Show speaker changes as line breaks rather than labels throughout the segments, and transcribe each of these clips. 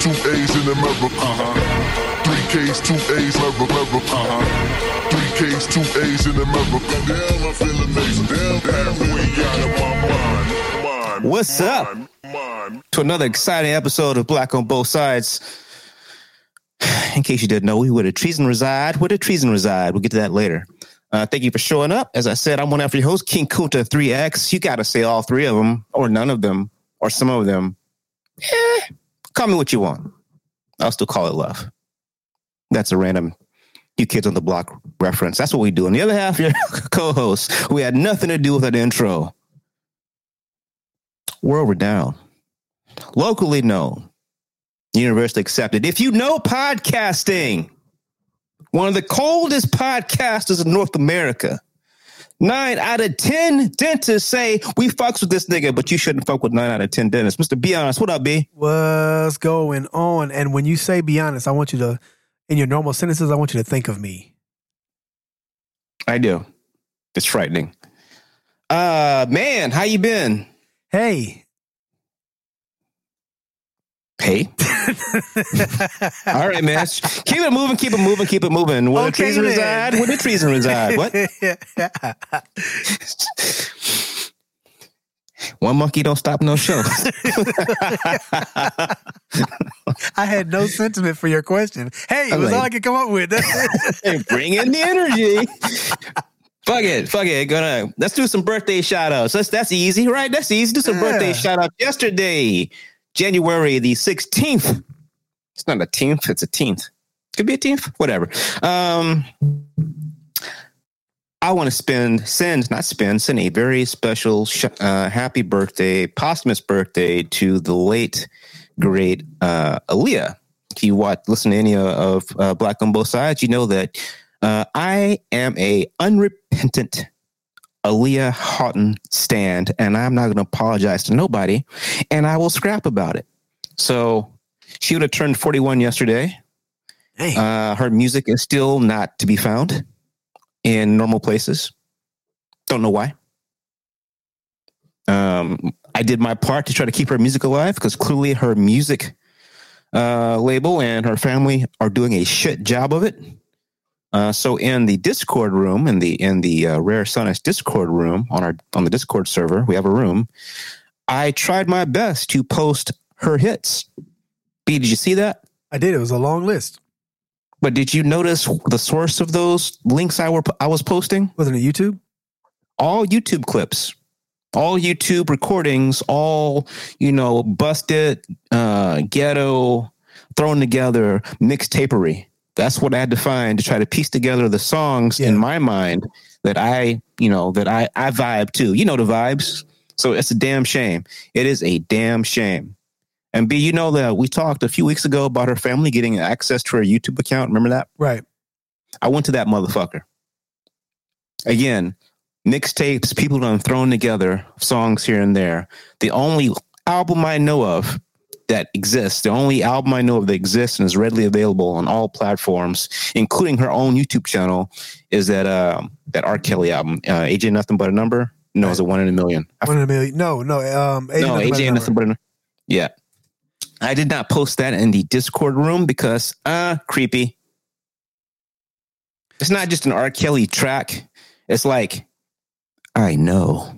two A's in America. Uh-huh. Three K's, two A's, America. Uh-huh. Three K's, two A's in America. Damn, I feel amazing. Damn, halfway out of my mind. mind
What's up?
Mind.
To another exciting episode of Black on Both Sides. In case you didn't know, we where the treason reside. Where did treason reside? We'll get to that later. Uh, thank you for showing up. As I said, I'm one after your host, King Kunta 3X. You got to say all three of them, or none of them, or some of them. Eh, call me what you want. I'll still call it love. That's a random New Kids on the Block reference. That's what we do. And the other half, your co-host, We had nothing to do with that intro. World renowned, locally known, universally accepted. If you know podcasting, one of the coldest podcasters in North America. Nine out of 10 dentists say we fucks with this nigga, but you shouldn't fuck with nine out of 10 dentists. Mr. Be honest, what up, B?
What's going on? And when you say be honest, I want you to, in your normal sentences, I want you to think of me.
I do. It's frightening. Uh man, how you been?
Hey.
Hey. All right, man. Keep it moving, keep it moving, keep it moving. Where the
Okay,
treason
then.
reside? Where the treason reside? What? One monkey don't stop no show.
I had no sentiment for your question. Hey, it was all I could come up with. It.
Bring in the energy. fuck it, fuck it. Gonna let's do some birthday shout outs. That's that's easy, right? That's easy. Do some
Yeah.
birthday shout out. Yesterday, January the 16th. It's not a tenth, it's a tenth. Could be a tenth, whatever. Um I want to spend, send, not spend, send a very special sh- uh, happy birthday, posthumous birthday to the late, great uh, Aaliyah. If you watch, listen to any of uh, Black on Both Sides, you know that uh, I am a unrepentant Aaliyah Haughton stand, and I'm not going to apologize to nobody, and I will scrap about it. So she would have turned 41 yesterday.
Hey,
Uh, her music is still not to be found in normal places. Don't know why. Um, I did my part to try to keep her music alive because clearly her music uh, label and her family are doing a shit job of it. Uh, so in the Discord room, in the in the uh, Rare Sonus Discord room on our on the Discord server, we have a room. I tried my best to post her hits. B, did you see that?
I did. It was a long list.
But did you notice the source of those links I were I was posting?
Wasn't it YouTube?
All YouTube clips, all YouTube recordings, all you know, busted, uh, ghetto, thrown together, mixtapery. That's what I had to find to try to piece together the songs
Yeah.
in my mind that I, you know, that I I vibe to. You know the vibes. So it's a damn shame. It is a damn shame. And B, you know that we talked a few weeks ago about her family getting access to her YouTube account. Remember that?
Right.
I went to that motherfucker. Again, mixtapes, people done thrown together songs here and there. The only album I know of that exists, the only album I know of that exists and is readily available on all platforms, including her own YouTube channel, is that um that R. Kelly album, uh, AJ Nothing But a Number. No, it's a one in a million.
One in a million. No, no. Um,
no, AJ
and
nothing but a, Number. yeah. I did not post that in the Discord room because uh creepy. It's not just an R. Kelly track. It's like I know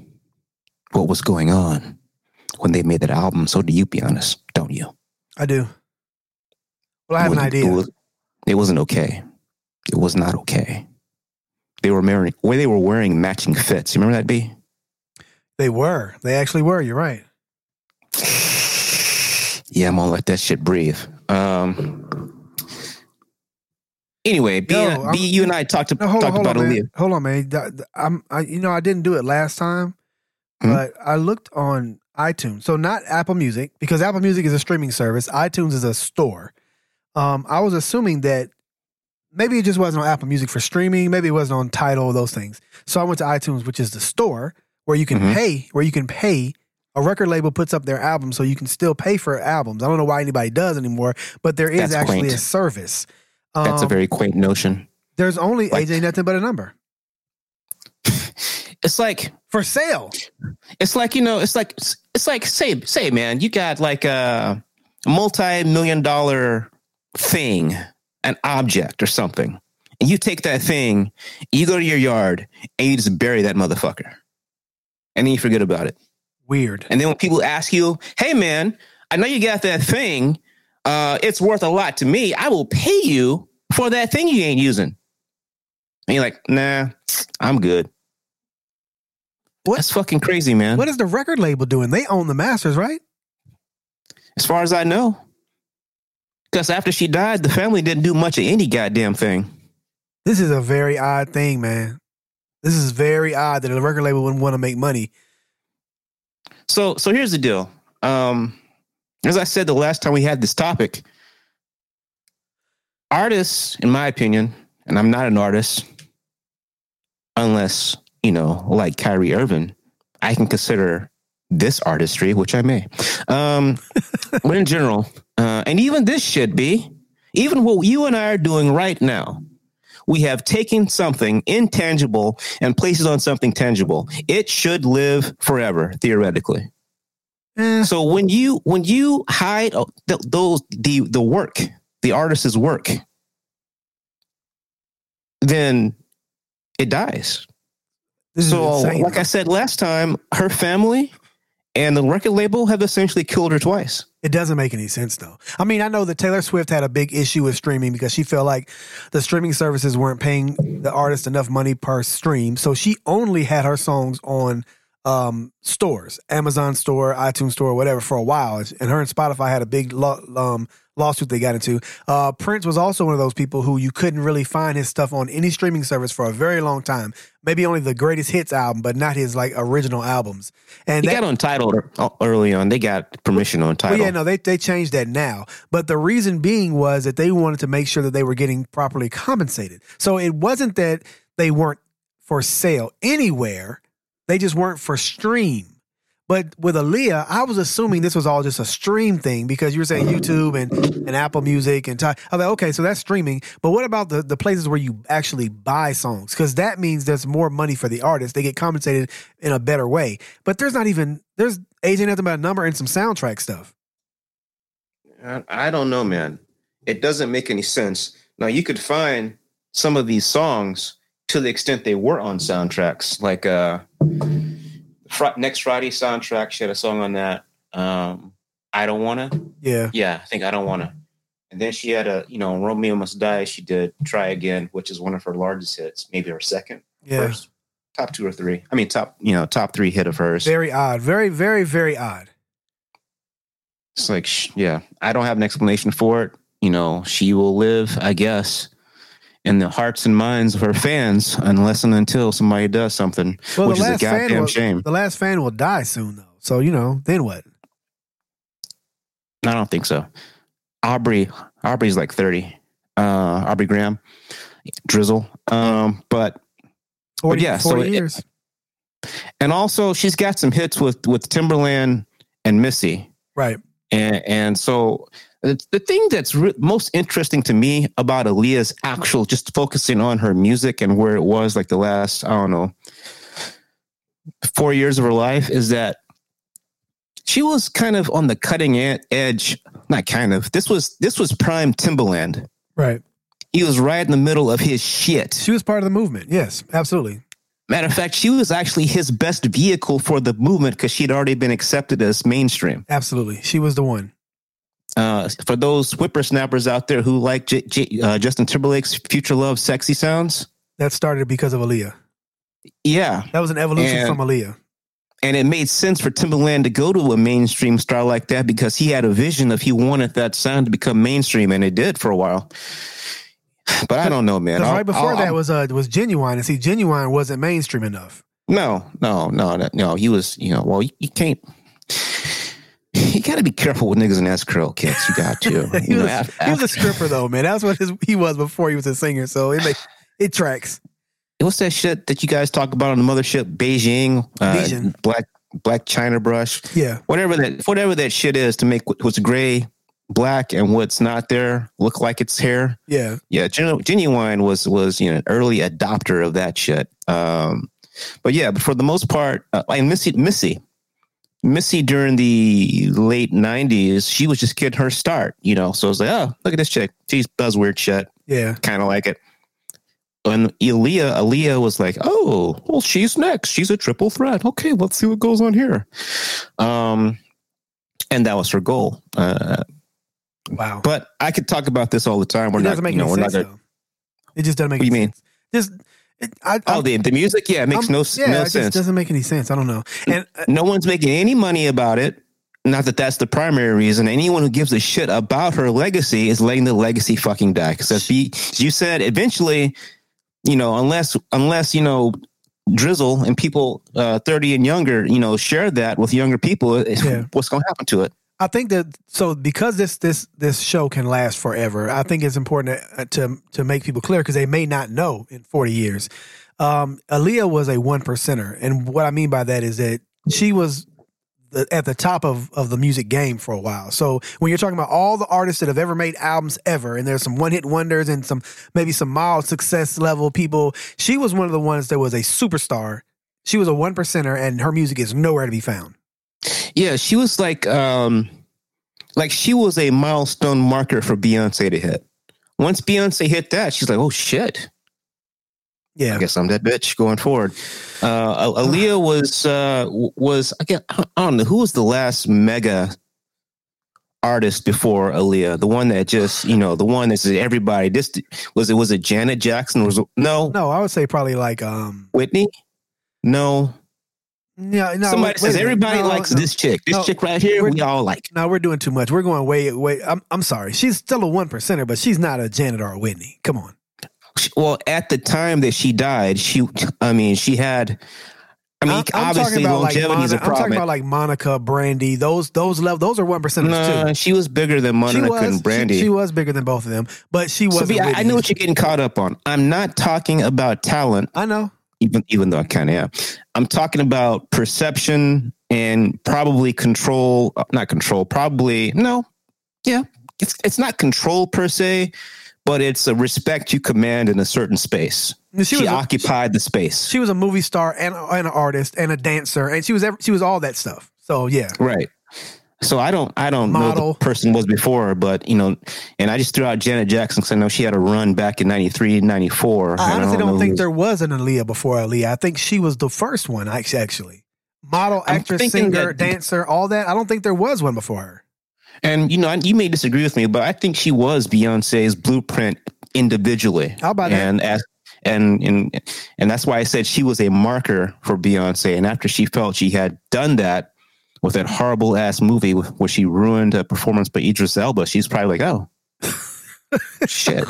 what was going on when they made that album. So do you be honest, don't you?
I do. Well, I have an idea.
It, was, it wasn't okay. It was not okay. They were wearing way they were wearing matching fits. You remember that B?
They were. They actually were. You're right.
Yeah, I'm gonna let that shit breathe. Um. Anyway, B,
Yo,
B you and I talked,
No, hold
talked
hold
about
on, man. Hold on, man. I'm, I, you know, I didn't do it last time,
Hmm?
but I looked on iTunes. So not Apple Music because Apple Music is a streaming service. iTunes is a store. Um, I was assuming that maybe it just wasn't on Apple Music for streaming. Maybe it wasn't on Tidal, those things. So I went to iTunes, which is the store where you can
Mhm.
pay, where you can pay. A record label puts up their album, so you can still pay for albums. I don't know why anybody does anymore, but there is
That's
actually
quaint.
a service.
That's a
Um,
very quaint notion.
There's only
like-
AJ nothing but a number
It's like
for sale.
it's like you know it's like it's like say say man you got like a multi-million dollar thing, an object or something, and you take that thing, you go to your yard and you just bury that motherfucker. And then you forget about it.
Weird.
And then when people ask you, hey man, I know you got that thing. Uh, it's worth a lot to me. I will pay you for that thing you ain't using. And you're like, nah, I'm good.
What-
That's fucking crazy, man.
What is the record label doing? They own the masters, right?
as far as I know. Because after she died, the family didn't do much of any goddamn thing.
This is a very odd thing, man. This is very odd that a record label wouldn't want to make money.
So so here's the deal. Um, as I said the last time we had this topic, artists, in my opinion, and I'm not an artist, unless, you know, like Kyrie Irving, I can consider this artistry, which I may. Um, but in general, uh, and even this should be, even what you and I are doing right now, we have taken something intangible and placed it on something tangible. It should live forever, theoretically.
Eh,
So when you when you hide th- those the the work, the artist's work, then it dies.
This is
So
insane.
like I said last time, her family and the record label have essentially killed her twice.
It doesn't make any sense though. I mean, I know that Taylor Swift had a big issue with streaming because she felt like the streaming services weren't paying the artist enough money per stream. So she only had her songs on um, stores, Amazon store, iTunes store, whatever, for a while. And her and Spotify had a big um, lawsuit they got into. Uh, Prince was also one of those people who you couldn't really find his stuff on any streaming service for a very long time. Maybe only the greatest hits album, but not his like original albums. And
He
that,
got on Tidal uh, early on. They got permission on Tidal.
well, yeah, no, they they changed that now. But the reason being was that they wanted to make sure that they were getting properly compensated. So it wasn't that they weren't for sale anywhere; they just weren't for stream. But with Aaliyah, I was assuming this was all just a stream thing because you were saying YouTube and, and Apple Music and Ti- I was like, okay, so that's streaming. But what about the, the places where you actually buy songs? Because that means there's more money for the artist. They get compensated in a better way. But there's not even there's agent nothing about a number and some soundtrack stuff.
I don't know, man. It doesn't make any sense. Now you could find some of these songs to the extent they were on soundtracks, like uh, Fri- next Friday soundtrack. She had a song on that. Um, I don't wanna.
Yeah.
Yeah, I think I don't wanna. And then she had a, you know, Romeo Must Die. She did Try Again, which is one of her largest hits, maybe her second,
Yeah.
first, top two or three. I mean, top, you know, top three hit of hers.
Very odd. Very, very, very odd.
It's like, yeah, I don't have an explanation for it. You know, she will live, I guess, in the hearts and minds of her fans, unless and until somebody does something,
Well,
which is a goddamn
will,
shame.
The last fan will die soon, though. So you know, then what?
I don't think so. Aubrey, Aubrey's like thirty. Uh, Aubrey Graham, Drizzle. Um, but
40,
yeah, so
40
it-
years.
and also she's got some hits with with Timbaland and Missy.
right.
And, and so the, the thing that's re- most interesting to me about Aaliyah's actual, just focusing on her music and where it was like the last, I don't know, four years of her life is that she was kind of on the cutting edge. Not kind of. This was this was prime Timbaland.
Right.
He was right in the middle of his shit.
She was part of the movement. Yes, absolutely.
Matter of fact, she was actually his best vehicle for the movement because she'd already been accepted as mainstream.
Absolutely. She was the one.
Uh, for those whippersnappers out there who like J- J- uh, Justin Timberlake's "Future Love" sexy sounds,
That started because of Aaliyah.
yeah,
That was an evolution
And-
from Aaliyah.
and it made sense for Timbaland to go to a mainstream star like that because he had a vision of he wanted that sound to become mainstream, and it did for a while. But I don't know, man. I'll-
right before
I'll-
that was uh was Ginuwine, and see, Ginuwine wasn't mainstream enough.
no, no, no, no, no. He was, you know, well, you, you can't. You got to be careful with niggas in S curl kits. You got to.
he,
You know,
was,
af-
he was a stripper though, man. That's what his, he was before he was a singer. So it it tracks.
what's that shit that you guys talk about on the mothership? Beijing, uh,
Beijing.
black black China brush,
Yeah,
whatever that whatever that shit is to make what's gray black and what's not there look like it's hair.
yeah.
Yeah, Genu- Ginuwine was was you know an early adopter of that shit. Um, but yeah, but for the most part, uh, like Missy Missy, Missy during the late '90s, she was just getting her start, you know. So I was like, oh, look at this chick. She does weird shit.
Yeah.
Kind of like it. And Aaliyah, Aaliyah was like, oh, well, she's next. She's a triple threat. Okay, let's see what goes on here. Um, and that was her goal. Uh,
Wow.
but I could talk about this all the time. We're
it
not,
doesn't make
you know,
any sense. It just doesn't make
What do you mean?
sense. Just it, I, I,
Oh, the, the music, yeah, it makes
I'm-
no
yeah,
no
it just
sense.
doesn't make any sense. I don't know. And uh,
No one's making any money about it. Not that that's the primary reason. Anyone who gives a shit about her legacy is letting the legacy fucking die. Because as be- you said, eventually, you know, unless unless you know drizzle and people uh, 30 and younger you know share that with younger people
Yeah.
what's going to happen to it
I think that so because this this this show can last forever. I think it's important to to, to make people clear because they may not know in forty years. Um, Aaliyah was a one percenter, and what I mean by that is that she was the, at the top of of the music game for a while. So when you're talking about all the artists that have ever made albums ever, and there's some one hit wonders and some maybe some mild success level people, she was one of the ones that was a superstar. She was a one percenter, and her music is nowhere to be found.
Yeah she was like um like she was a milestone marker for beyonce to hit once beyonce hit that she's like oh shit
Yeah,
I guess I'm that bitch going forward. Uh, Aaliyah was uh, was I get I don't know who was the last mega artist before Aaliyah. The one that just you know the one that said everybody. This was it. Was it Janet Jackson? Was no
no, I would say probably like um.
Whitney? No.
Yeah, no.
Somebody
wait
says everybody
No,
likes
no,
this chick. This
no.
chick right here,
We're-
all like.
No, we're doing too much. We're going way, way. I'm, I'm sorry. She's still a one percenter, but she's not a Janet or a Whitney. Come on.
Well, at the time that she died, she I mean she had. I mean,
I'm, I'm
obviously
like
longevity is a
I'm talking about like Monica, Brandy. Those those level. Those are one percenters
no,
too.
she was bigger than Monica
was.
and Brandy.
She, she was bigger than both of them, but she
So
wasn't.
B, I, I know what you're getting caught up on. I'm not talking about talent,
I know.
Even even though I kind of am. I'm talking about perception and probably control. uh, Not control. Probably no. Yeah, it's it's not control per se, but it's a respect you command in a certain space.
She,
She,
was. A,
occupied the space.
she was a movie star and, and an artist and a dancer, and she was. She was all that stuff. So yeah.
right. So I don't I don't know the person was before her, but you know, and I just threw out Janet Jackson because I know she had a run back in 93, 94.
I honestly
know
don't
who
think there was an Aaliyah before Aaliyah. I think she was the first one. act- Actually, model, actress, singer,
that-
dancer, all that. I don't think there was one before her.
And you know, you may disagree with me, but I think she was Beyonce's blueprint individually.
How about that?
and as and and and that's why I said she was a marker for Beyonce. And after she felt she had done that with that horrible ass movie where she ruined a performance by Idris Elba, she's probably like, oh. Shit.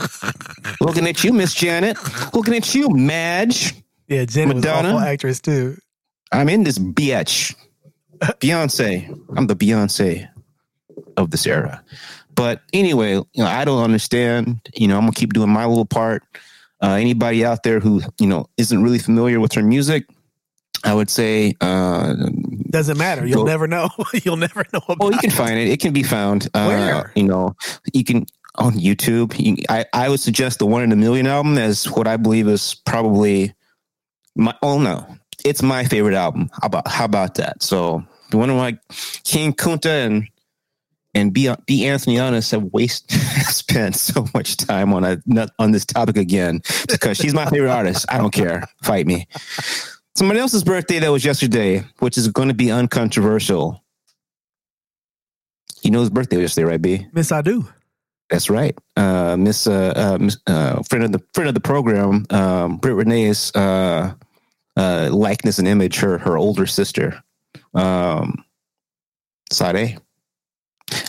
Looking at you, Miss Janet. Looking at you, Madge.
Yeah, Janet was an
Madonna?
awful actress too.
I'm in this bitch. Beyonce. I'm the Beyonce of this era. But anyway, you know, I don't understand. You know, I'm gonna keep doing my little part. Uh, anybody out there who you know isn't really familiar with her music, I would say, uh,
Doesn't matter. You'll
Go-
never know. You'll never know about
well, you can find it. It can be found. Uh,
Where?
You know, you can on YouTube. You, I I would suggest the One in a Million album as what I believe is probably my. Oh no, it's my favorite album. How about how about that? So the one like King Kunta and and B B Anthony Honest have wasted spent so much time on a on this topic again because she's my favorite artist. I don't care. Fight me. Somebody else's birthday that was yesterday, which is going to be uncontroversial. You know his birthday was yesterday, right, B?
Miss I do.
That's right. Uh, Miss, uh, uh, Miss uh, friend of the friend of the program, um, Britt Renee's uh, uh, likeness and image, her her older sister, um, Sade.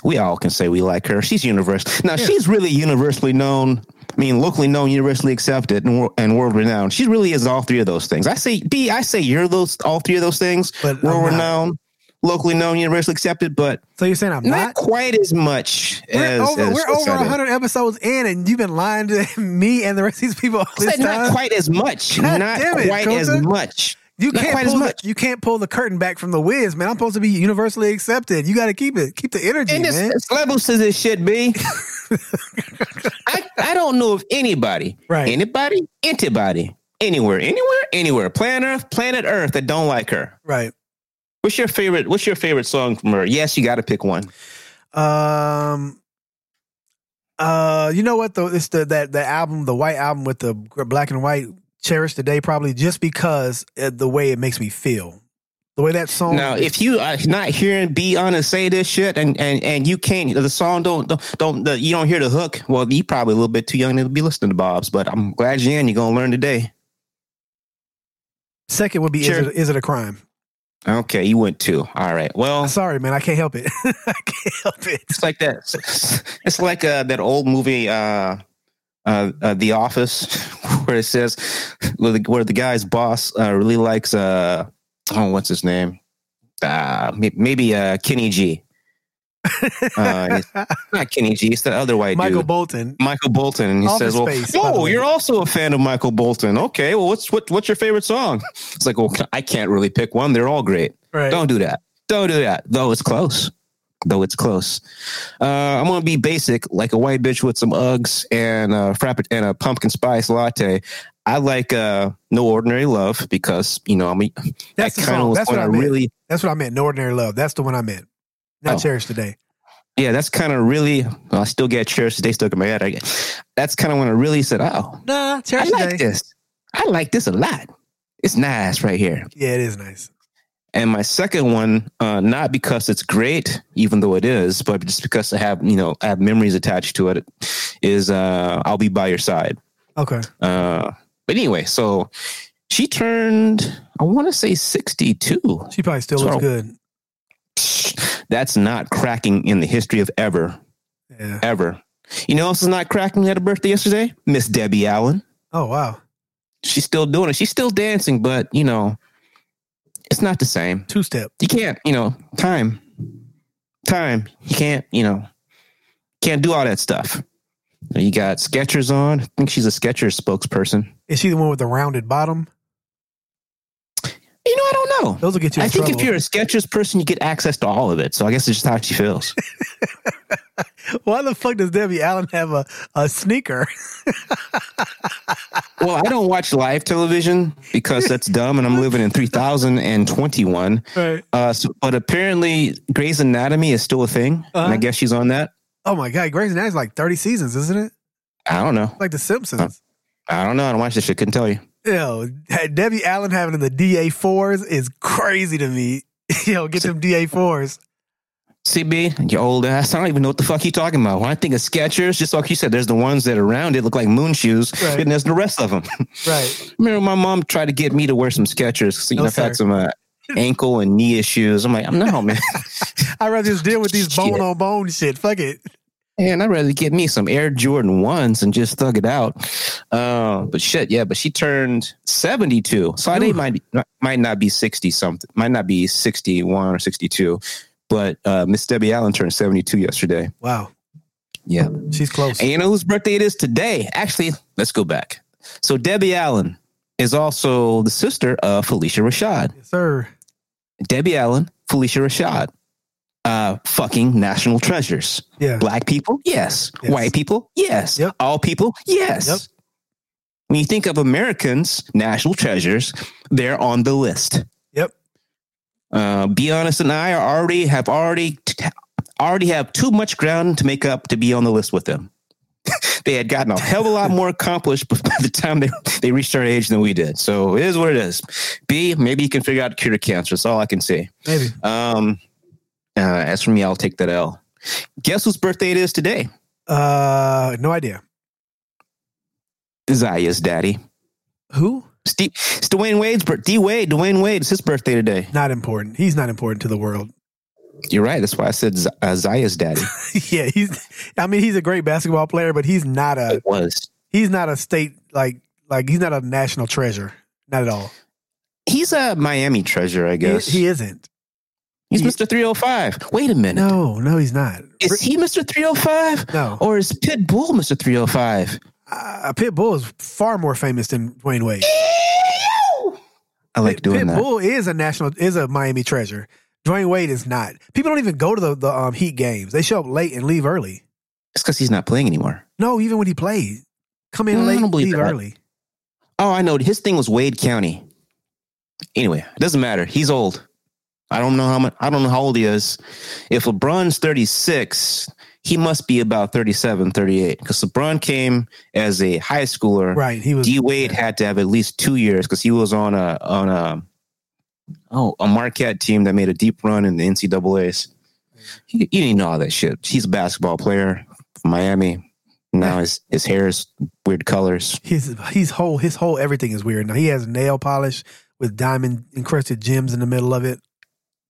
We all can say we like her. She's universal. Now
Yeah.
she's really universally known. I mean, locally known, universally accepted, and, and world renowned. She really is all three of those things. I say, B, I say you're those all three of those things.
But
World renowned, locally known, universally accepted, but
So you're saying I'm
not,
not?
quite as much
We're
as
over.
as
we're over 100 episodes in, and you've been lying to me and the rest of these people all
I
this
said not quite as much.
God
not
it,
quite as much.
You
not
can't
quite as
pull the, you can't pull the curtain back from the whiz, man. I'm supposed to be universally accepted. You got to keep it, keep the energy,
And this,
man.
levels to this shit, B. I, I don't know if anybody,
Right.
anybody, anybody, anywhere, anywhere, anywhere, planet Earth, planet Earth that don't like her.
Right.
What's your favorite? What's your favorite song from her? Yes, you got to pick one.
Um. Uh, you know what though? It's the that the album, the white album with the black and white. Cherish the day, probably just because uh, the way it makes me feel. The way that song.
Now, if you are not hearing "Be Honest" say this shit, and and and you can't, the song don't don't, don't the, you don't hear the hook. Well, you probably a little bit too young to be listening to Bob's, but I'm glad you're in. You're gonna learn today.
Second would be
Sure.
is, it, is it a crime?
Okay, you went two. All right. Well,
Sorry, man, I can't help it. I can't help it.
it's like that. It's like uh, that old movie, uh, uh, uh, The Office, where it says where the, where the guy's boss uh, really likes uh, oh, what's his name? Uh, maybe uh, Kenny G. Uh, not Kenny G. It's that other white
Michael
dude.
Bolton.
Michael Bolton, and he
Office
says, "Well,
Space,
oh, you're also a fan of Michael Bolton. Okay, well, what's what, what's your favorite song?" It's like, "Well, I can't really pick one. They're all great.
Right.
Don't do that. Don't do that. Though it's close. Though it's close. Uh, I'm gonna be basic, like a white bitch with some Uggs and a frapp and a pumpkin spice latte. I like uh, No Ordinary Love because you know I mean
That's
that kinda
song. That's what I
really
That's what I meant. No ordinary love. That's the one I meant. Not
Oh.
cherish today.
yeah that's kind of really well, I still get cheers today stuck in my head. I that's kind of when I really said, oh,
Nah,
I like
today.
this. I like this a lot. It's nice right here.
Yeah, it is nice.
And my second one, uh, not because it's great, even though it is, but just because I have, you know, I have memories attached to it, is uh, "I'll Be by Your Side."
Okay.
Uh, but anyway, so she turned, I want to say sixty-two.
She probably still
So-
looks good.
That's not cracking in the history of ever,
Yeah.
ever. You know, else is not cracking. Had a birthday yesterday. Miss Debbie Allen.
Oh wow.
She's still doing it. She's still dancing, but you know, it's not the same.
Two step.
you can't, you know, time, time. You can't, you know, can't do all that stuff. You got Skechers on. I think she's a Skechers spokesperson.
Is she the one with the rounded bottom?
You know, I don't know.
Those will get you
I think
trouble.
if you're a Skechers person, you get access to all of it. So I guess it's just how she feels.
Why the fuck does Debbie Allen have a, a sneaker?
well, I don't watch live television because that's dumb, and I'm living in 3021.
right.
Uh, so, but apparently, Grey's Anatomy is still a thing, and
Uh-huh.
I guess she's on that.
Oh my god, Grey's Anatomy's like 30 seasons, isn't it?
I don't know.
Like The Simpsons.
I don't know. I don't watch this shit. Couldn't tell you.
Yo, Debbie Allen having the DA fours is crazy to me. Yo, get them DA fours.
CB, you old ass. I don't even know what the fuck you talking about. When I think of Skechers, just like you said, there's the ones that are round it look like moon shoes,
Right.
and there's the rest of them.
Right.
Remember, my mom tried to get me to wear some Skechers. 'cause, you
No,
know, I've had some uh, ankle and knee issues. I'm like, I'm no, man.
I'd rather just deal with these bone on bone shit. Fuck it.
And I'd rather get me some Air Jordan ones and just thug it out. Uh, but shit, yeah. But she turned seventy two, so I think might be, might not be sixty something, might not be sixty one or sixty two. But uh, Miss Debbie Allen turned seventy two yesterday.
Wow.
Yeah,
She's close.
and you know whose birthday it is today? Actually, let's go back. So Debbie Allen is also the sister of Phylicia Rashad.
Yes, sir.
Debbie Allen, Phylicia Rashad, uh, fucking national treasures.
Yeah.
Black people, yes.
Yes.
White people, yes.
Yep.
All people, yes.
Yep.
When you think of Americans, national treasures, they're on the list. Uh, be honest, and I are already have already already have too much ground to make up to be on the list with them. they had gotten a hell of a lot more accomplished by the time they, they reached our age than we did. So it is what it is. B, maybe you can figure out a cure to cancer. That's all I can say.
Maybe.
Um, uh, as for me, I'll take that L. Guess whose birthday it is today?
Uh, no idea.
Zaya's daddy.
Who?
Steve, it's Dwyane Wade's birthday. D Wade, Dwyane Wade, it's his birthday today.
Not important. He's not important to the world.
You're right. That's why I said Z- uh, Zaya's daddy.
yeah, he's. I mean, he's a great basketball player, but he's not a.
it was.
He's not a state like like he's not a national treasure. Not at all.
He's a Miami treasure, I
He,
guess.
he isn't.
He's
he-
Mr. 305. Wait a minute.
No, no, he's not.
Is he Mr. 305?
No,
Or is Pitbull Mr. 305?
Uh, Pitbull is far more famous than Dwyane Wade.
I like doing that.
Pitbull is a national is a Miami treasure. Dwyane Wade is not. People don't even go to the, the um, Heat games. They show up late and leave early.
It's because he's not playing anymore.
No, even when he played, come in
I
late, leave
that.
early.
Oh, I know. His thing was Wade County. Anyway, it doesn't matter. He's old. I don't know how much. I don't know how old he is. If LeBron's 36, he must be about 37, 38. Because LeBron came as a high schooler.
Right. He was
D Wade had to have at least two years because he was on a on a oh a Marquette team that made a deep run in the NCAA's. He, he didn't know all that shit. He's a basketball player from Miami. Now his his hair is weird colors.
his his whole his whole everything is weird. Now he has nail polish with diamond encrusted gems in the middle of it.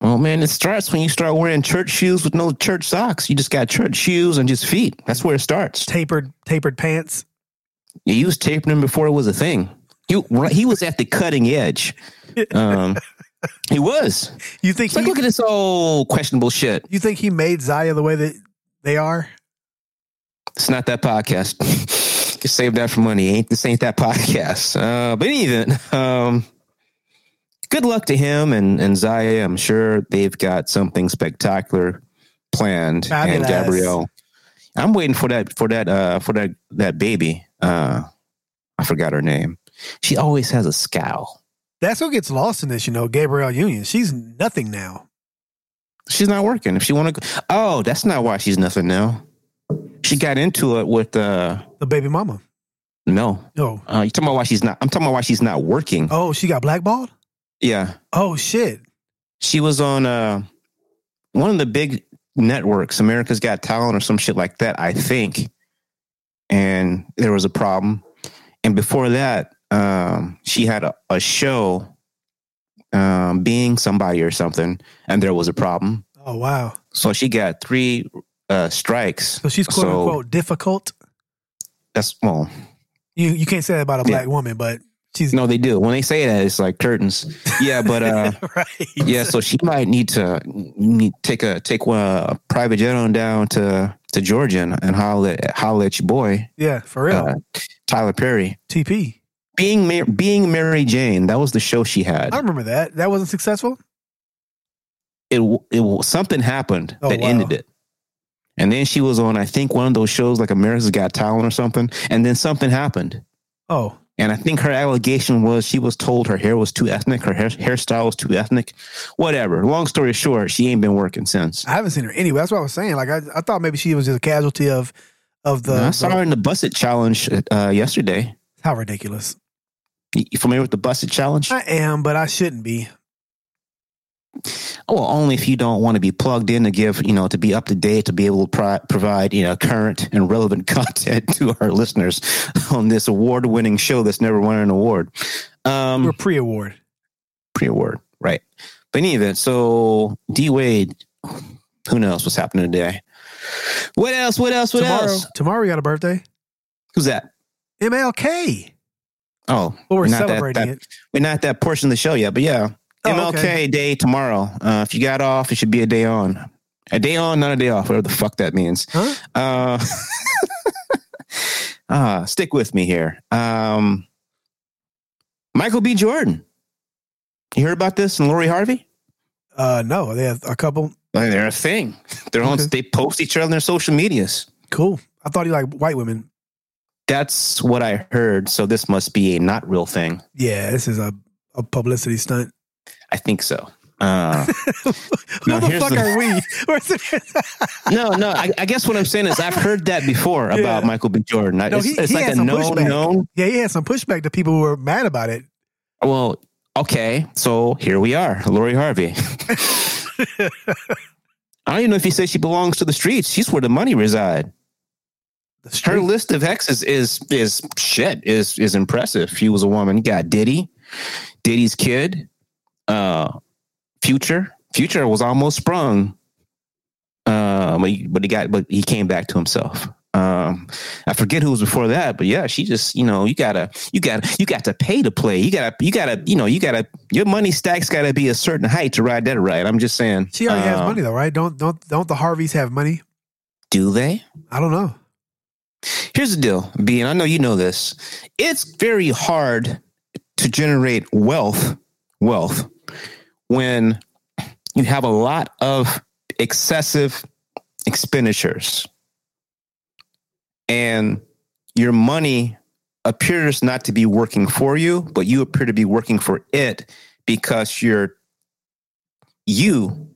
Oh man, it starts when you start wearing church shoes with no church socks. You just got church shoes and just feet. That's where it starts.
Tapered tapered pants.
Yeah, he was taping them before it was a thing. He he was at the cutting edge. Um, he was.
You think
It's like look at this old questionable shit.
you think he made Zaya the way that they are?
It's not that podcast. Just save that for money. Ain't this ain't that podcast? Uh, but even um, good luck to him and and Zaya. I'm sure they've got something spectacular planned. And Gabrielle, I'm waiting for that for that uh for that that baby. Uh, I forgot her name. She always has a scowl.
That's what gets lost in this, you know, Gabrielle Union. She's nothing now.
She's not working. If she want to, oh, that's not why she's nothing now. She got into it with uh
The baby mama.
no.
Oh.
Uh, you talking about why she's not? I'm talking about why she's not working.
Oh, she got blackballed?
Yeah,
Oh shit.
she was on uh one of the big networks, America's Got Talent or some shit like that, I think. And there was a problem. And before that, um, she had a, a show um, being somebody or something, and there was a problem.
Oh wow.
So she got three uh, strikes.
So she's quote
So-
unquote difficult.
That's well,
You you can't say that about a
Yeah.
black woman, but she's
no, they do. When they say that, it's like curtains. Yeah, but uh,
right.
yeah, so she might need to need take a take one, a private jet on down to to Georgia and, and holler at holler at your boy
Yeah, for real.
uh, Tyler Perry.
TP.
Being Ma- being Mary Jane, that was the show she had.
I remember that. That wasn't successful.
It it something happened
Oh,
that
wow.
ended it, and then she was on I think one of those shows like America's Got Talent or something, and then something happened.
Oh,
And I think her allegation was she was told her hair was too ethnic, her hair, hairstyle was too ethnic, whatever. Long story short, she ain't been working since.
I haven't seen her anyway. That's what I was saying. Like I, I thought maybe she was just a casualty of of the,
I saw
the-
her in the Buss It Challenge uh, yesterday.
how ridiculous.
You you familiar with the Buss It Challenge?
I am, but I shouldn't be.
Well, only if you don't want to be plugged in to give, you know, to be up to date, to be able to pro- provide, you know, current and relevant content to our listeners on this award winning show that's never won an award. Um,
We're pre-award.
pre award, right. But in any event, so D Wade, who knows what's happening today? What else? What else? What
tomorrow,
else?
tomorrow we got a birthday.
Who's that?
MLK.
Oh,
Well, we're
not that-
celebrating
that-
it.
we're not that portion of the show yet, but yeah.
Oh,
MLK
okay.
Day tomorrow. Uh, if you got off, it should be a day on. A day on, not a day off, whatever the fuck that means.
Huh?
Uh, uh, stick with me here. Um, Michael B. Jordan. You heard about this and Lori Harvey?
Uh, no, they have a couple.
Like, they're a thing. They're on.
Okay.
They post each other on their social medias.
Cool. I thought he liked white women.
That's what I heard. So this must be a not real thing.
Yeah, this is a, a publicity stunt.
I think so. Uh,
Who
No,
the fuck
the-
are we?
No, no. I, I guess what I'm saying is I've heard that before
Yeah.
about Michael B. Jordan.
No,
it's
he-
it's
he
like a known
pushback.
known.
yeah, he had some pushback to people who were mad about it.
Well, okay. So here we are, Lori Harvey. I don't even know if he says she belongs to the streets. She's where the money reside.
The
Her list of exes is is shit is is impressive. She was a woman. You got Diddy, Diddy's kid, uh, Future. Future was almost sprung, uh, but he, but he got but he came back to himself. Um, I forget who was before that, but yeah, she just you know you gotta you gotta you got to pay to play. You gotta you gotta you know you gotta your money stacks gotta be a certain height to ride that ride. I'm just saying.
She already has
Um,
money though, right? Don't don't don't the Harveys have money?
Do they?
I don't know.
Here's the deal, B, and I know you know this. It's very hard to generate wealth, wealth, when you have a lot of excessive expenditures and your money appears not to be working for you, but you appear to be working for it because you're you,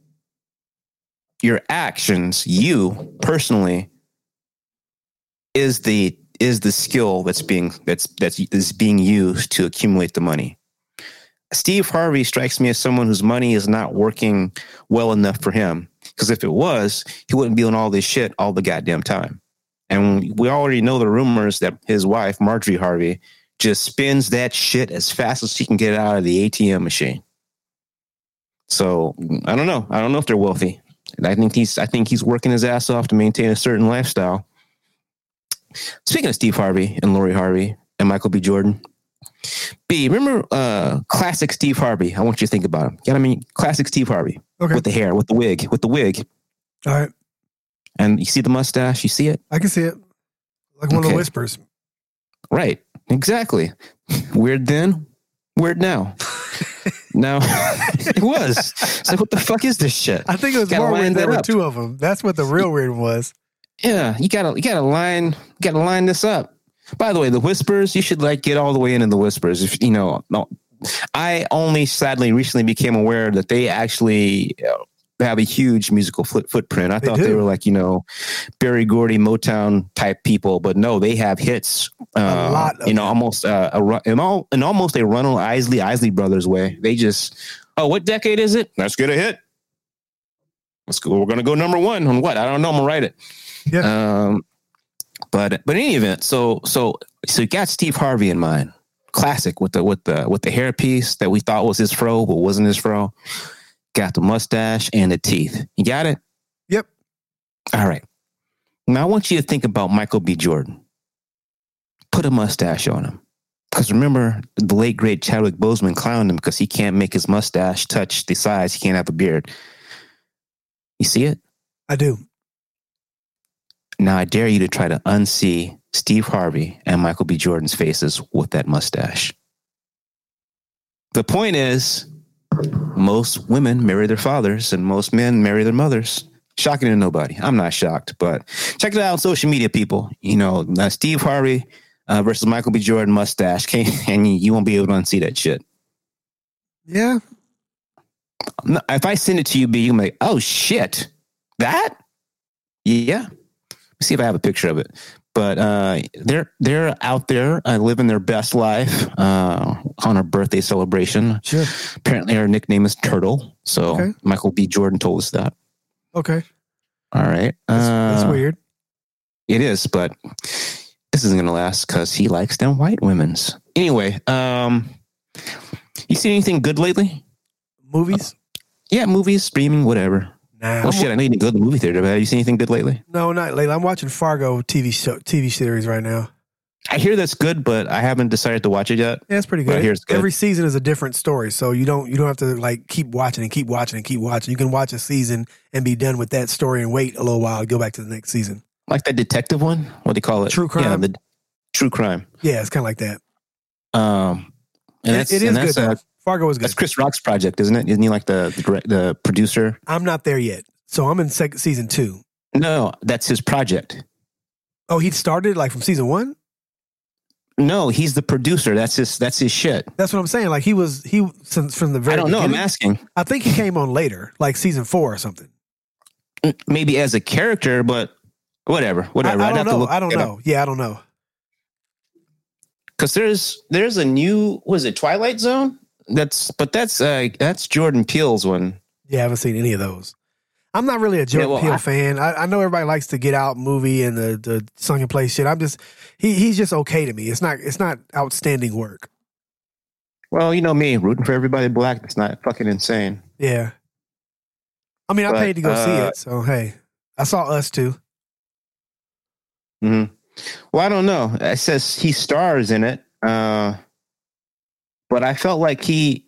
your actions, you personally, is the is the skill that's being that's that's is being used to accumulate the money. Steve Harvey strikes me as someone whose money is not working well enough for him. Because if it was, he wouldn't be on all this shit all the goddamn time. And we already know the rumors that his wife, Marjorie Harvey, just spins that shit as fast as she can get it out of the ATM machine. So I don't know. I don't know if they're wealthy. I think he's I think he's working his ass off to maintain a certain lifestyle. Speaking of Steve Harvey and Lori Harvey and Michael B. Jordan, B, remember uh classic Steve Harvey? I want you to think about him. You know what I mean? Classic Steve Harvey
Okay.
with the hair, with the wig, with the wig.
All right.
And you see the mustache, you see it?
I can see it. Like one of the whispers.
Right. Exactly. Weird then, weird now. now it was. It's like, what the fuck is this shit?
I think it was more weird. There were two of them. That's what the real weird was.
Yeah, you gotta you gotta line you gotta line this up. By the way, the whispers, you should like get all the way into the whispers. If you know, no, I only sadly recently became aware that they actually uh, have a huge musical foot, footprint. I
They
thought they were like you know Berry Gordy Motown type people, but no, they have hits. Uh,
lot of
you know,
them.
almost uh, a in all in almost a Ronald Isley Isley Brothers way. They just oh, what decade is it? Let's get a hit. Let's go. We're gonna go number one on what? I don't know. I'm gonna write it. Um, but but in any event, so so so you got Steve Harvey in mind, classic with the with the with the hairpiece that we thought was his fro but wasn't his fro. Got the mustache and the teeth. You got it.
Yep.
All right. Now I want you to think about Michael B. Jordan. Put a mustache on him. Because remember, the late great Chadwick Boseman clowned him because he can't make his mustache touch the size. He can't have a beard. You see it?
I do.
Now I dare you to try to unsee Steve Harvey and Michael B. Jordan's faces with that mustache. The point is, most women marry their fathers and most men marry their mothers. Shocking to nobody. I'm not shocked, but check it out on social media, people. You know, uh, Steve Harvey uh, versus Michael B. Jordan mustache, and you, won't be able to unsee that shit.
Yeah.
If I send it to you, B, you can be like, oh shit, that? Yeah. Let's see if I have a picture of it. But uh, they're they're out there uh, living their best life uh, on her birthday celebration.
Sure.
Apparently, our nickname is Turtle. So
Okay.
Michael B. Jordan told us that.
Okay.
All right,
That's, that's
Uh,
weird.
It is, but this isn't going to last because he likes them white women's. Anyway, um, you seen anything good lately?
Movies?
Yeah, movies, streaming, whatever.
Nah.
Well, shit, I know you didn't go to the movie theater, but have you seen anything good lately?
No, not lately. I'm watching Fargo TV show TV series right now.
I hear that's good, but I haven't decided to watch it yet.
Yeah, it's pretty good.
here's good.
Every season is a different story, so you don't you don't have to like keep watching and keep watching and keep watching. You can watch a season and be done with that story and wait a little while to go back to the next season.
Like that detective one? What do you call it?
True crime?
Yeah, the true crime.
Yeah, it's kind of like that.
Um, and
It- it is
and
good.
uh,
Fargo is good.
that's Chris Rock's project, isn't it? Isn't he like the the, direct, the producer?
I'm not there yet, so I'm in sec- season two.
No, that's his project.
Oh, he started like from season one.
No, he's the producer. That's his. That's his shit.
That's what I'm saying. Like he was he since from the very.
I don't know. I'm asking.
I think he came on later, like season four or something.
Maybe as a character, but whatever. Whatever.
I, I don't know. I don't
it up.
know. Yeah, I don't know.
because there's there's a new was it Twilight Zone? That's but that's uh that's Jordan Peele's one.
Yeah, I haven't seen any of those. I'm not really a Jordan
well,
Peele
I-
fan. I, I know everybody likes the Get Out movie and the the sung and play shit. I'm just he he's just okay to me. It's not it's not outstanding work.
Well, you know me, rooting for everybody black. That's not fucking insane.
Yeah. I mean, I paid to go see
uh,
it, so hey, I saw us too.
hmm Well, I don't know. It says he stars in it, uh, but I felt like he,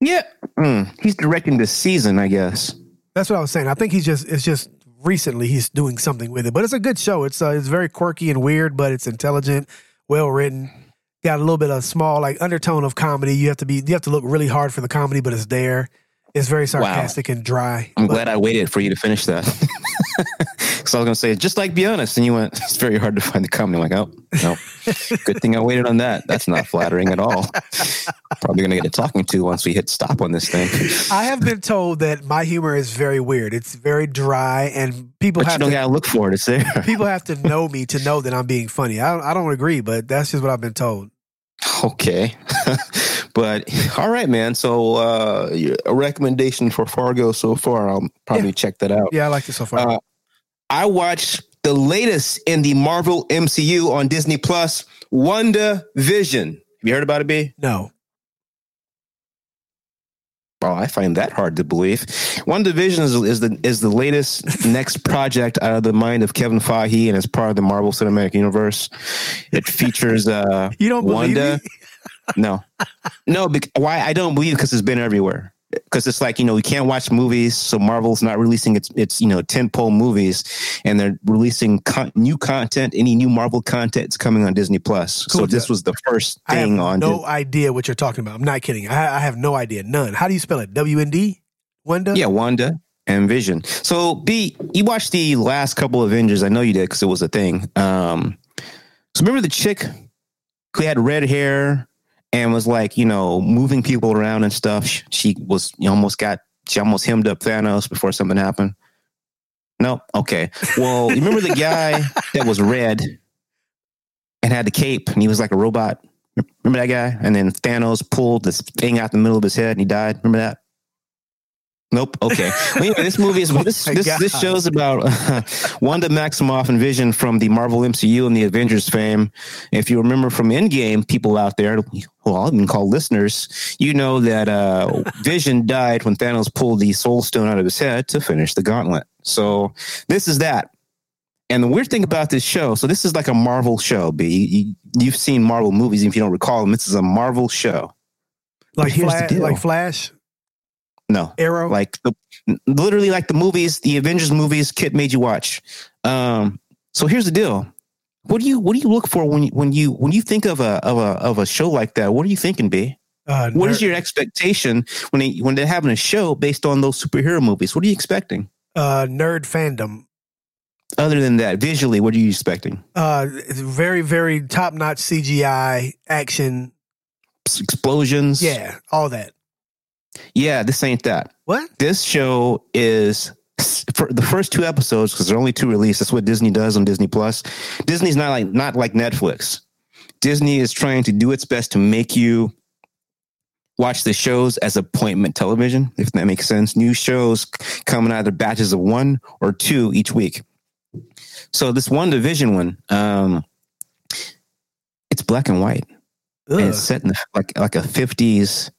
yeah, mm, he's directing this season. I guess.
That's what I was saying. I think he's just it's just recently he's doing something with it, but it's a good show. It's uh, it's very quirky and weird, but it's intelligent, well written. Got a little bit of small like undertone of comedy. You have to be you have to look really hard for the comedy, but it's there. It's very sarcastic and dry.
I'm glad I waited for you to finish that. Because I was going to say, just like be honest, and you went. It's very hard to find the comedy. I'm like, oh no. Good thing I waited on that. That's not flattering at all. Probably gonna get a talking to once we hit stop on this thing.
I have been told that my humor is very weird. It's very dry, and people
But
have
don't
to
look for it. It's there.
people have to know me to know that I'm being funny. I don't, I don't agree, but that's just what I've been told.
Okay. But all right, man. So uh a recommendation for Fargo so far. I'll probably
Yeah.
check that out.
Yeah, I like it so far.
Uh, I watched the latest in the Marvel MCU on Disney Plus, Wanda Vision. Have you heard about it, B?
no,
Well, I find that hard to believe. WandaVision is, is the is the latest next project out of the mind of Kevin Feige and is part of the Marvel Cinematic Universe. It features uh
you don't believe
Wanda.
me?
No, no. Why I don't believe because it's been everywhere. Because it's like you know we can't watch movies, so Marvel's not releasing its its you know tentpole movies, and they're releasing con- new content. Any new Marvel content is coming on Disney Plus.
Cool.
So this was the first
I have
thing on.
no
Dis-
idea what you're talking about. I'm not kidding. I, I have no idea. None. How do you spell it? W N D. Wanda.
yeah, Wanda and Vision. So B, you watched the last couple of Avengers. I know you did because it was a thing. Um, so remember the chick who had red hair and was like, you know, moving people around and stuff. She, was almost got she almost hemmed up Thanos before something happened. No, okay. Well, you remember the guy that was red and had the cape and he was like a robot. Remember that guy? And then Thanos pulled this thing out the middle of his head and he died. Remember that? Nope. Okay. Well, anyway, this movie is this
my
this, this shows about Wanda Maximoff and Vision from the Marvel MCU and the Avengers fame. If you remember from Endgame, people out there who I'll even call listeners, you know that uh, Vision died when Thanos pulled the Soul Stone out of his head to finish the Gauntlet. So this is that. And the weird thing about this show, so this is like a Marvel show. B, you, you've seen Marvel movies, if you don't recall them, this is a Marvel show.
like
here's the
Flash,
deal.
like Flash,
No,
Arrow.
like the literally like the movies, the Avengers movies Kit made you watch. Um, so here's the deal. What do you what do you look for when you when you when you think of a of a of a show like that? What are you thinking, B?
uh,
What is your expectation when they when they're having a show based on those superhero movies? What are you expecting?
uh, nerd fandom?
Other than that, visually, what are you expecting?
Uh, very very top notch CGI action.
Explosions?
Yeah, all that.
Yeah, this ain't that.
What?
This show is for the first two episodes because there are only two released. That's what Disney does on Disney Plus. Disney's not like not like Netflix. Disney is trying to do its best to make you watch the shows as appointment television, if that makes sense. New shows come in either batches of one or two each week. So this one division one, um, it's black and white. And it's set in the, like like a fifties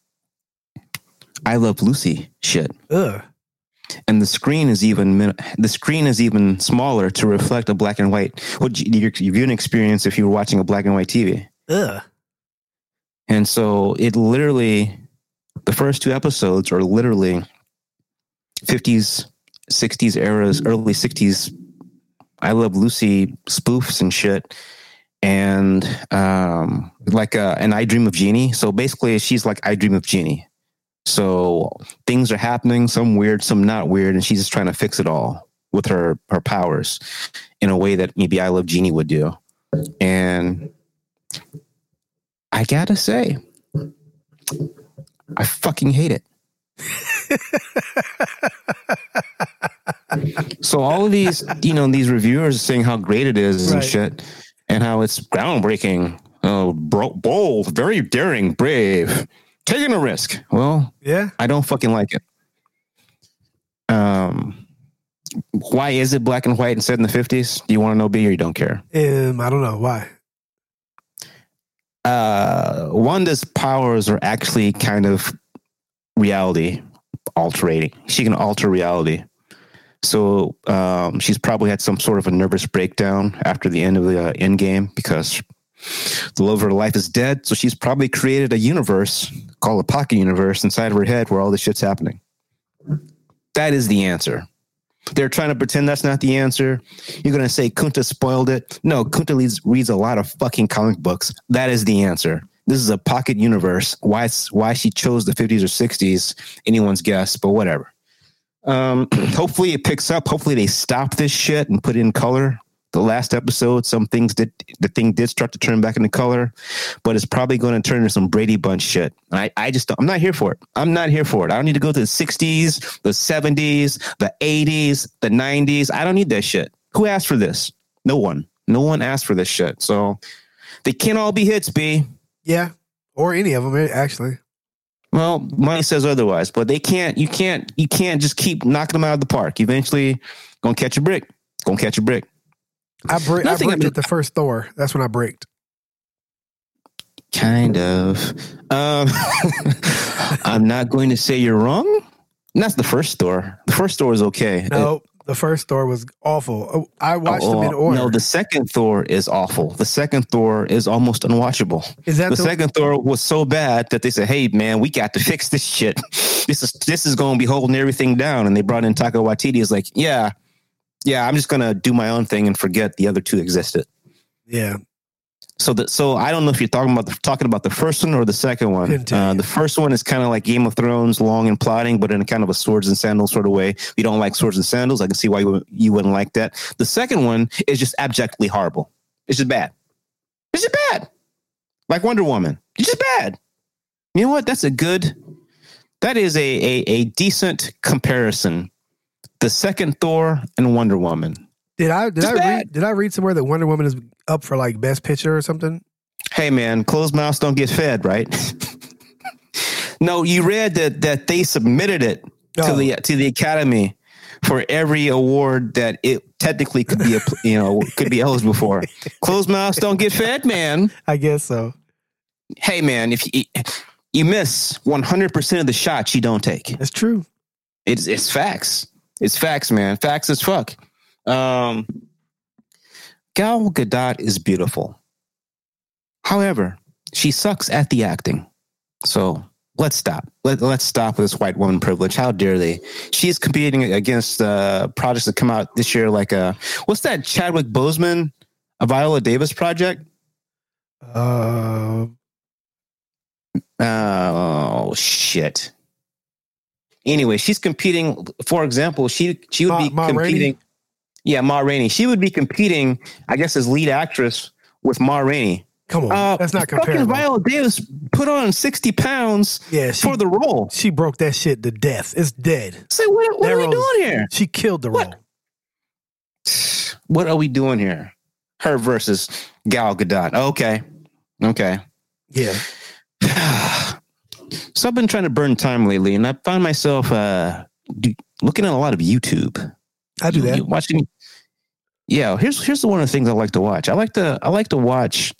I Love Lucy shit
Ugh.
and the screen is even min- the screen is even smaller to reflect a black and white what you, your, your viewing experience if you were watching a black and white TV.
Ugh.
And so it literally the first two episodes are literally 50s, 60s eras, early 60s I Love Lucy spoofs and shit. And um like uh an I Dream of Jeannie. So basically she's like I Dream of Jeannie. So things are happening, some weird, some not weird, and she's just trying to fix it all with her her powers in a way that maybe I Love Jeannie would do. And I gotta say, I fucking hate it. so all of these, you know, these reviewers saying how great it is and shit, and how it's groundbreaking, oh, bro- bold, very daring, brave, taking a risk. Well,
Yeah.
I don't fucking like it. Um, why is it black and white instead in the fifties? Do you want to know, B, or you don't care?
Um, I don't know why.
uh, Wanda's powers are actually kind of reality altering. She can alter reality. So um, she's probably had some sort of a nervous breakdown after the end of the uh, end game because the love of her life is dead. So she's probably created a universe called a pocket universe inside of her head where all this shit's happening. That is the answer. They're trying to pretend that's not the answer. You're going to say Kunta spoiled it. No, Kunta reads, reads a lot of fucking comic books. That is the answer. This is a pocket universe. Why why she chose the 50s or 60s, anyone's guess, but whatever. Um, hopefully it picks up. Hopefully they stop this shit and put in color the last episode, some things did the thing did start to turn back into color, but it's probably going to turn into some Brady Bunch shit. And I, I just I'm not here for it. I'm not here for it. I don't need to go to the 60s, the 70s, the 80s, the 90s. I don't need that shit. Who asked for this? No one. No one asked for this shit. So they can't all be hits, B.
Yeah, or any of them eh, actually.
Well, money says otherwise, but they can't. You can't. You can't just keep knocking them out of the park. Eventually, gonna catch a brick. Gonna catch a brick.
I, bre- I
Nothing
bricked
I mean-
at the first Thor. That's when I bricked.
Kind of. Um, I'm not going to say you're wrong. That's the first Thor. The first Thor is okay.
No, the first Thor was awful. Oh, I watched
Oh,
them in order.
No, the second Thor is awful. The second Thor is almost unwatchable.
Is that
the,
the,
second Thor was so bad that they said, "Hey, man, we got to fix this shit. This is this is going to be holding everything down." And they brought in Taika Waititi. Is like, yeah, yeah, I'm just gonna do my own thing and forget the other two existed.
Yeah,
So that so I don't know if you're talking about the, talking about the first one or the second one. Uh, the first one is kind of like Game of Thrones, long and plotting, but in a kind of a swords and sandals sort of way. If you don't like swords and sandals, I can see why you, you wouldn't like that. The second one is just abjectly horrible. It's just bad. It's just bad. Like Wonder Woman. It's just bad. You know what? That's a good. That is a a, a decent comparison. The second Thor and Wonder Woman.
did I did
It's
I
bad.
read did I read somewhere that Wonder Woman is up for like Best Picture or something?
hey man, closed mouths don't get fed, right? no, you read that that they submitted it to
Oh.
the to the Academy for every award that it technically could be, a- you know, could be eligible for. Closed mouths don't get fed, man.
I guess so.
Hey man, if you you miss one hundred percent of the shots you don't take,
That's true.
it's it's facts. It's facts, man. Facts as fuck. Um, Gal Gadot is beautiful. However, she sucks at the acting. So let's stop. Let, let's stop with this white woman privilege. How dare they? She's competing against uh, projects that come out this year, like uh, what's that Chadwick Boseman, a Viola Davis project?
Uh,
Oh shit. Anyway, she's competing. For example, she she would
Ma-
be
Ma Rainey?
competing. Yeah, Ma Rainey. She would be competing, I guess, as lead actress with Ma Rainey.
come on,
Uh,
that's not comparable. fucking.
Viola Davis put on sixty pounds
Yeah, she
for the role.
she broke that shit to death. It's dead.
Say, what, what
That
are we
role
doing here?
She killed the
What?
role.
What are we doing here? Her versus Gal Gadot. Okay, okay.
Yeah,
so I've been trying to burn time lately, and I found myself uh, looking at a lot of YouTube.
I do that.
watching. Yeah, here's here's one of the things I like to watch. I like to I like to watch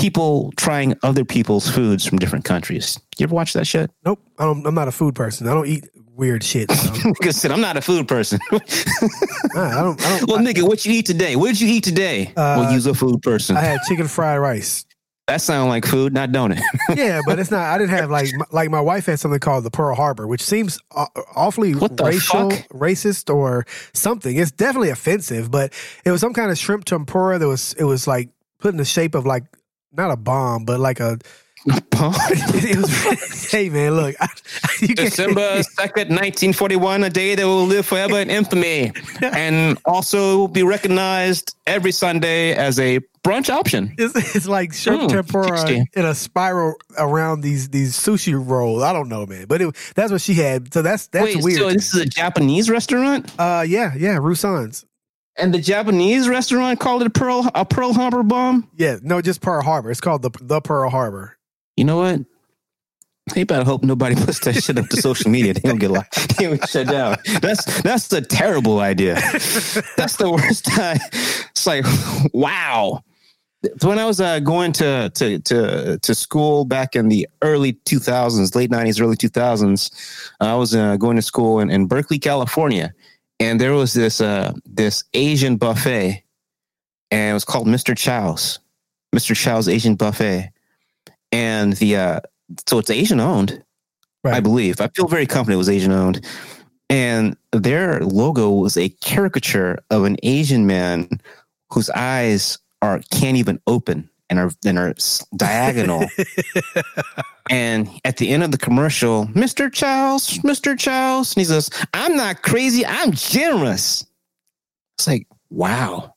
people trying other people's foods from different countries. You ever watch that shit?
Nope, I don't, I'm not a food person. I don't eat weird shit. So.
I said, I'm not a food person.
Nah, I don't. I don't.
well, nigga, what you eat today? What did you eat today?
Uh,
well, you's a food person.
I had chicken fried rice.
That sounds like food, not don't?
Yeah, but it's not. I didn't have like like my wife had something called the Pearl Harbor, which seems uh, awfully racial,
fuck?
racist, or something. It's definitely offensive, but it was some kind of shrimp tempura that was it was like put in the shape of like not a bomb, but like a. It was. hey man, look, I,
December second, nineteen forty-one, a day that will live forever in infamy, and also be recognized every Sunday as a brunch option.
It's, it's like shrimp
Mm,
tempura in a spiral around these these sushi rolls. I don't know, man, but it, that's what she had. So that's that's
Wait,
weird.
so this is a Japanese restaurant,
uh, yeah, yeah, Rusan's.
and the Japanese restaurant called it a Pearl a Pearl Harbor bomb.
Yeah, no, just Pearl Harbor. It's called the the Pearl Harbor.
You know what? They better hope nobody puts that shit up to social media. They don't get locked. They don't shut down. That's that's a terrible idea. That's the worst time. It's like, wow. When I was uh, going to, to to to school back in the early 2000s, late 90s, early 2000s, I was uh, going to school in, in Berkeley, California, and there was this uh, this Asian buffet, and it was called Mr. Chow's, Mr. Chow's Asian buffet, and the uh, so it's Asian owned, I believe. I feel very confident it was Asian owned. And their logo was a caricature of an Asian man whose eyes are can't even open and are and are diagonal. and at the end of the commercial, Mr. Charles, Mr. Charles, and he says, "I'm not crazy. I'm generous." It's like, wow,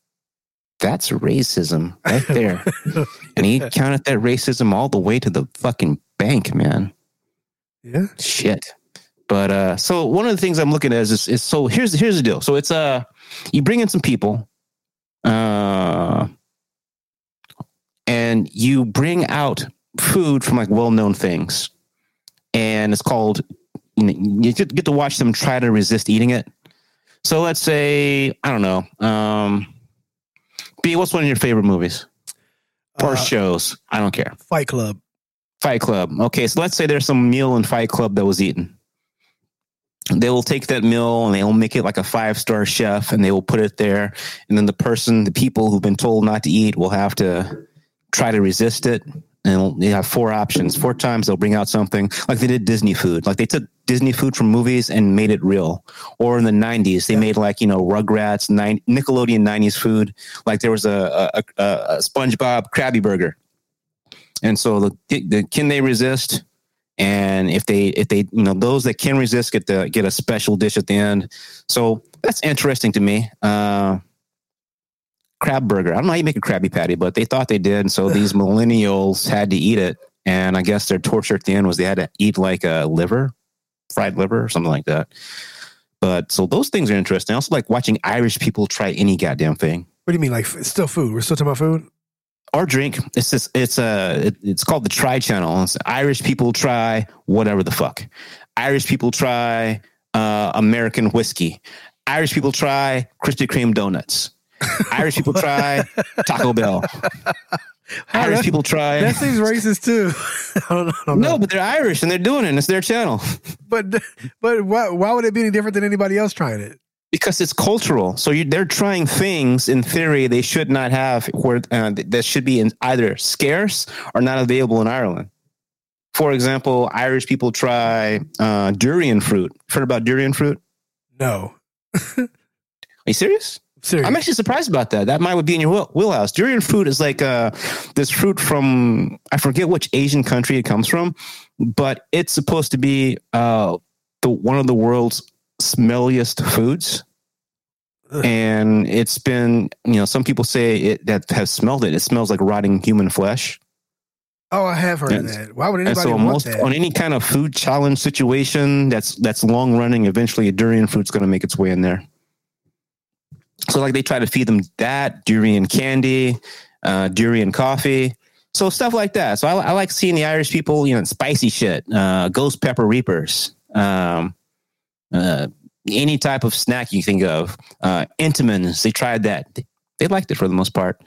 that's racism right there. and he counted that racism all the way to the fucking bank, man.
Yeah.
Shit. But uh so one of the things I'm looking at is, is, is so here's here's the deal. So it's uh you bring in some people, uh and you bring out food from like well-known things. And it's called you, know, you get to watch them try to resist eating it. So let's say, I don't know, um B, what's one of your favorite movies? Or
Uh,
shows? I don't care.
Fight Club.
Fight Club. Okay, so let's say there's some meal in Fight Club that was eaten. They will take that meal and they will make it like a five star chef and they will put it there. And then the person, the people who've been told not to eat will have to try to resist it. And they have four options. Four times they'll bring out something like they did Disney food. Like they took Disney food from movies and made it real. Or in the 90s, they made like, you know, Rugrats, nine, Nickelodeon 90s food. Like there was a, a, a, a SpongeBob Krabby Burger. And so the, the can they resist? And if they if they you know those that can resist get the get a special dish at the end. So that's interesting to me. Uh, crab burger. I don't know how you make a Krabby Patty, but they thought they did. So these millennials had to eat it, and I guess their torture at the end was they had to eat like a liver, fried liver, or something like that. But so those things are interesting. I also like watching Irish people try any goddamn thing
What do you mean? Like it's still food? We're still talking about food.
or drink. It's just it's a it, it's called the Try Channel. It's Irish people try whatever the fuck. Irish people try uh, American whiskey. Irish people try Krispy Kreme donuts. Irish people try Taco Bell. Irish
that-
people try.
That seems racist too. I don't, I don't know.
No, but they're Irish and they're doing it. And it's their channel
But but why why would it be any different than anybody else trying it?
because it's cultural. So you, they're trying things in theory they should not have, where uh, that should be in either scarce or not available in Ireland. For example, Irish people try uh, durian fruit. Heard about durian fruit?
No.
Are you serious?
Serious.
I'm actually surprised about that. That might would be in your wheelhouse. Durian fruit is like uh, this fruit from I forget which Asian country it comes from, but it's supposed to be uh, the one of the world's smelliest foods.
Ugh.
And it's been, you know, some people say it that have smelled it. It smells like rotting human flesh.
oh, I have heard of
Yes.
that. Why would anybody
so
want
most
that?
on any kind of food challenge situation that's that's long running, eventually a durian fruit's going to make its way in there. So like they try to feed them that durian candy, uh, durian coffee, so stuff like that. So I, I like seeing the Irish people, you know, spicy shit, uh, ghost pepper reapers, um, uh, any type of snack you think of, uh, Entenmann's. They tried that. They, they liked it for the most part.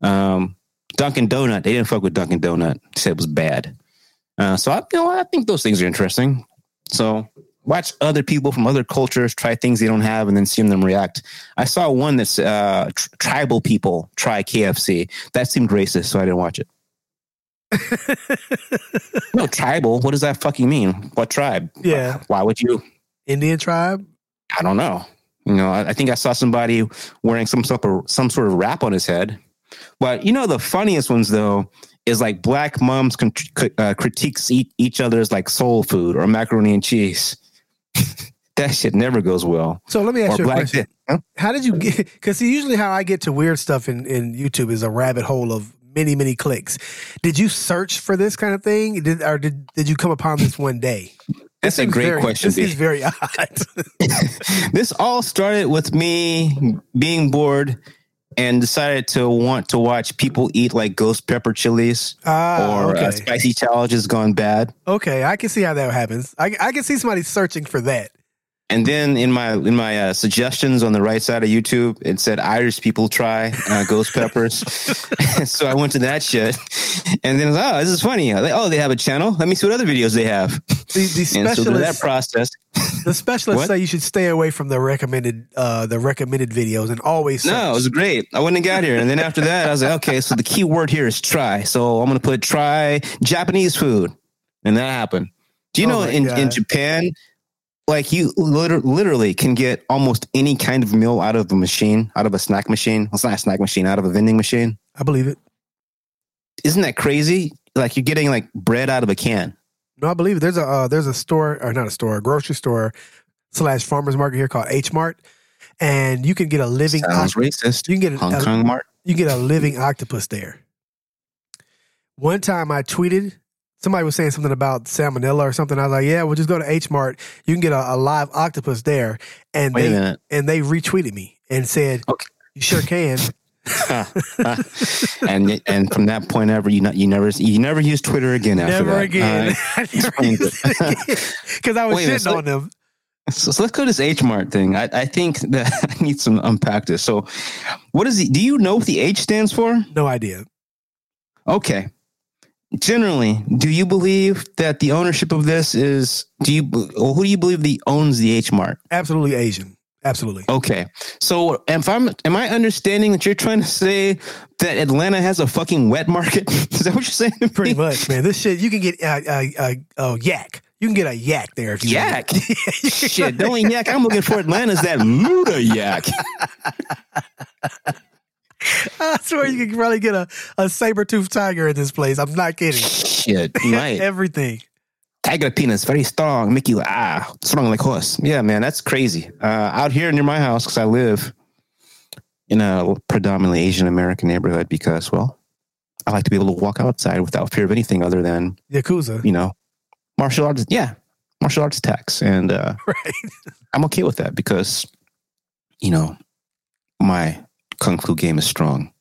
Um, Dunkin' Donut. They didn't fuck with Dunkin' Donut. They said it was bad. Uh, so I, you know, I think those things are interesting. So watch other people from other cultures try things they don't have, and then seeing them react. I saw one that's uh, tr- tribal people try KFC. That seemed racist, so I didn't watch it. No, tribal. What does that fucking mean? What tribe?
Yeah.
Why would you?
Indian tribe?
I don't know. You know, I, I think I saw somebody wearing some sort of some sort of wrap on his head. But you know, the funniest ones though is like black moms con- uh, critiques eat each other's like soul food or macaroni and cheese. that shit never goes well.
So let me ask
Or
you a question.
Huh?
How did you get? Because usually how I get to weird stuff in, in YouTube is a rabbit hole of many many clicks. Did you search for this kind of thing? Did or did did you come upon this one day?
That's a great
very-
question.
This is very odd.
this all started with me being bored and decided to want to watch people eat like ghost pepper chilies
Ah,
or
okay.
uh, spicy challenges gone bad.
okay, I can see how that happens. I I can see somebody searching for that.
And then in my in my uh, suggestions on the right side of YouTube, it said Irish people try uh, ghost peppers. so I went to that shit, and then oh, this is funny. Like, oh, they have a channel. Let me see what other videos they have.
The, the
And so that process,
the specialists say you should stay away from the recommended uh the recommended videos and always search.
no, it was great. I wouldn't have got here. And then after that, I was like, okay, so the key word here is try. So I'm going to put try Japanese food, and that happened. Do you
Oh
know in, in Japan, like you liter- literally can get almost any kind of meal out of a machine, out of a snack machine. Well, it's not a snack machine, out of a vending machine.
I believe it.
Isn't that crazy? Like you're getting like bread out of a can.
No, I believe it. There's a uh, there's a store or not a store, a grocery store slash farmers market here called H Mart, and you can get a living.
Sounds
oct-
racist.
you can get a,
Hong
a,
Kong Mart.
you get a living octopus there. One time I tweeted, somebody was saying something about salmonella or something. I was like, yeah, we'll just go to H Mart. You can get a, a live octopus there. And
Wait
they and they retweeted me and said,
Okay.
you sure can.
and and from that point ever, you not you never you never use Twitter again after
Never
that.
again.
Uh,
Because I was
Wait
shitting on them.
so, so let's go to this H Mart thing. I, I think that I need some unpack this. So, what is the? Do you know what the H stands for?
No idea.
Okay. Generally, do you believe that the ownership of this is? Do you? Who do you believe the owns the H Mart?
Absolutely Asian. Absolutely.
Okay. So, if I'm, am I understanding that you're trying to say that Atlanta has a fucking wet market? Is that what you're saying?
Pretty much, man. This shit, you can get a uh, uh, uh, yak. You can get a yak there if you
Yak. Shit, the only yak I'm looking for Atlanta is that Luda yak.
I swear you can probably get a, a saber toothed tiger in this place. I'm not kidding.
Shit, right.
Everything.
Tiger penis very strong, make you ah strong like horse. Yeah, man, that's crazy. Uh, out here near my house, because I live in a predominantly Asian American neighborhood, because well, I like to be able to walk outside without fear of anything other than
Yakuza.
you know martial arts. Yeah, martial arts attacks, and uh,
Right.
I'm okay with that because you know my kung fu game is strong.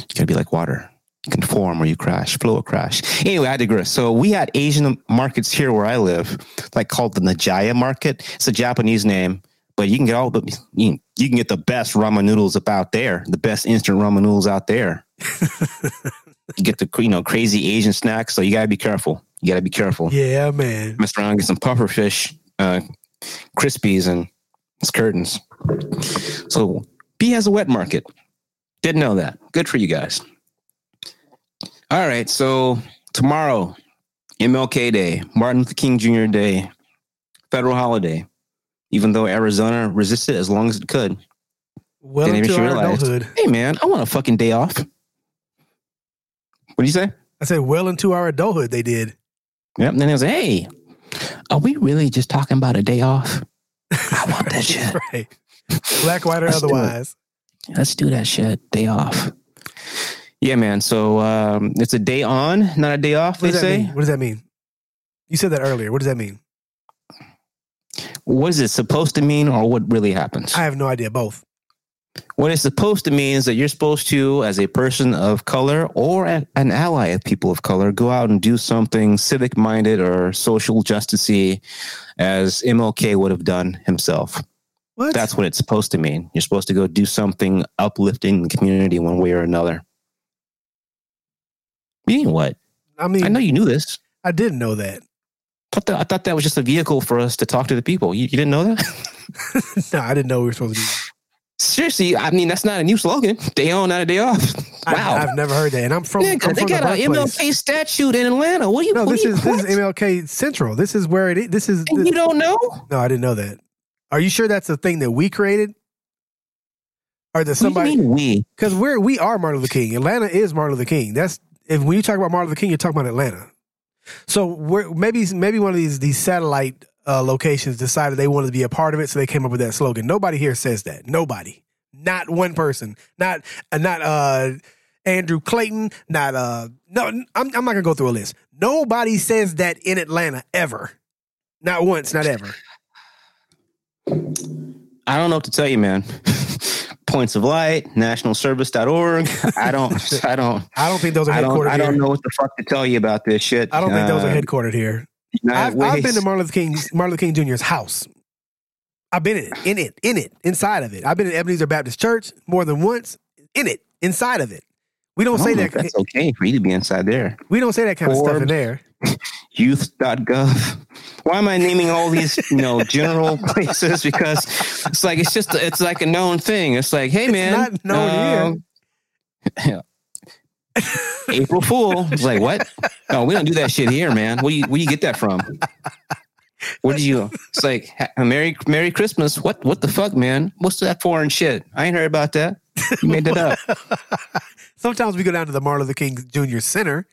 You gotta be like water. You can form or you crash, flow or crash. Anyway, I digress. So we had Asian markets here where I live, like called the Nijiya Market. It's a Japanese name, but you can get all the you can, you can get the best ramen noodles about there, the best instant ramen noodles out there. you get the you know crazy Asian snacks, so you gotta be careful. You gotta be careful.
Yeah, man.
Mess around, get some puffer fish, uh, crispies, and it's curtains. So B has a wet market. Didn't know that. Good for you guys. All right, so tomorrow, MLK Day, Martin Luther King Jr. Day, federal holiday. Even though Arizona resisted as long as it could.
Well
Didn't even
into our
realize.
adulthood.
Hey man, I want a fucking day off. What do you say?
I said, well into our adulthood, they did.
Yep. And then they was hey, are we really just talking about a day off? I want that shit.
right. Black, white, or
Let's
otherwise.
Let's do that shit. Day off. Yeah, man. So um, it's a day on, not a day off.
What
They
does that
say.
mean? What does that mean? You said that earlier. What does that mean?
What is it supposed to mean, or what really happens?
I have no idea. Both.
what it's supposed to mean is that you're supposed to, as a person of color or an ally of people of color, go out and do something civic-minded or social justicey, as MLK would have done himself.
What?
That's what it's supposed to mean. You're supposed to go do something uplifting in the community one way or another. You mean what?
I mean,
I know you knew this.
I didn't know that.
thought that, I thought that was just a vehicle for us to talk to the people. You, you didn't know that?
no, I didn't know we were supposed to do that.
Seriously, I mean that's not a new slogan. Day on, not a day off.
I-
Wow.
I've never heard that. And I'm from,
Nigga,
I'm
they
from the
got an. MLK statute in Atlanta. What are you?
No, this
you-
is this is MLK Central. This is where it is. This is.
And you don't know?
no, I didn't know that. Are you sure that's a thing that we created? Or that
What
somebody?
do you mean we?
Because we're we are Martin Luther King. Atlanta is Martin Luther King. That's if when you talk about Martin Luther King, you're talking about Atlanta. So we're maybe maybe one of these these satellite uh, locations decided they wanted to be a part of it, so they came up with that slogan. Nobody here says that. Nobody. Not one person. Not uh, not uh Andrew Clayton. Not uh no. I'm I'm not gonna go through a list. Nobody says that in Atlanta ever. Not once. Not ever.
I don't know what to tell you, man. Points of Light, nationalservice.org. I don't. I don't.
I don't think those are
I don't. I don't know what the fuck to tell you about this shit.
I don't think those are
Uh,
headquartered here. I've, I've been to Martin Luther King's Martin Luther King Jr.'s house. I've been in it, in it, in it, inside of it. I've been in Ebenezer Baptist Church more than once. In it, inside of it. We don't say
don't know if
that.
that's okay for you to be inside there.
We don't say that kind of stuff in there.
youth.gov. Why am I naming all these, you know, general places? Because it's like it's just it's like a known thing. It's like, hey
It's
man,
not known
um, April Fool. It's like what? No, we don't do that shit here, man. Where do you where you get that from? What did you? It's like ha- Merry Merry Christmas. What what the fuck, man? What's that foreign shit? I ain't heard about that. You made that up.
Sometimes we go down to the Martin Luther King Jr. Center.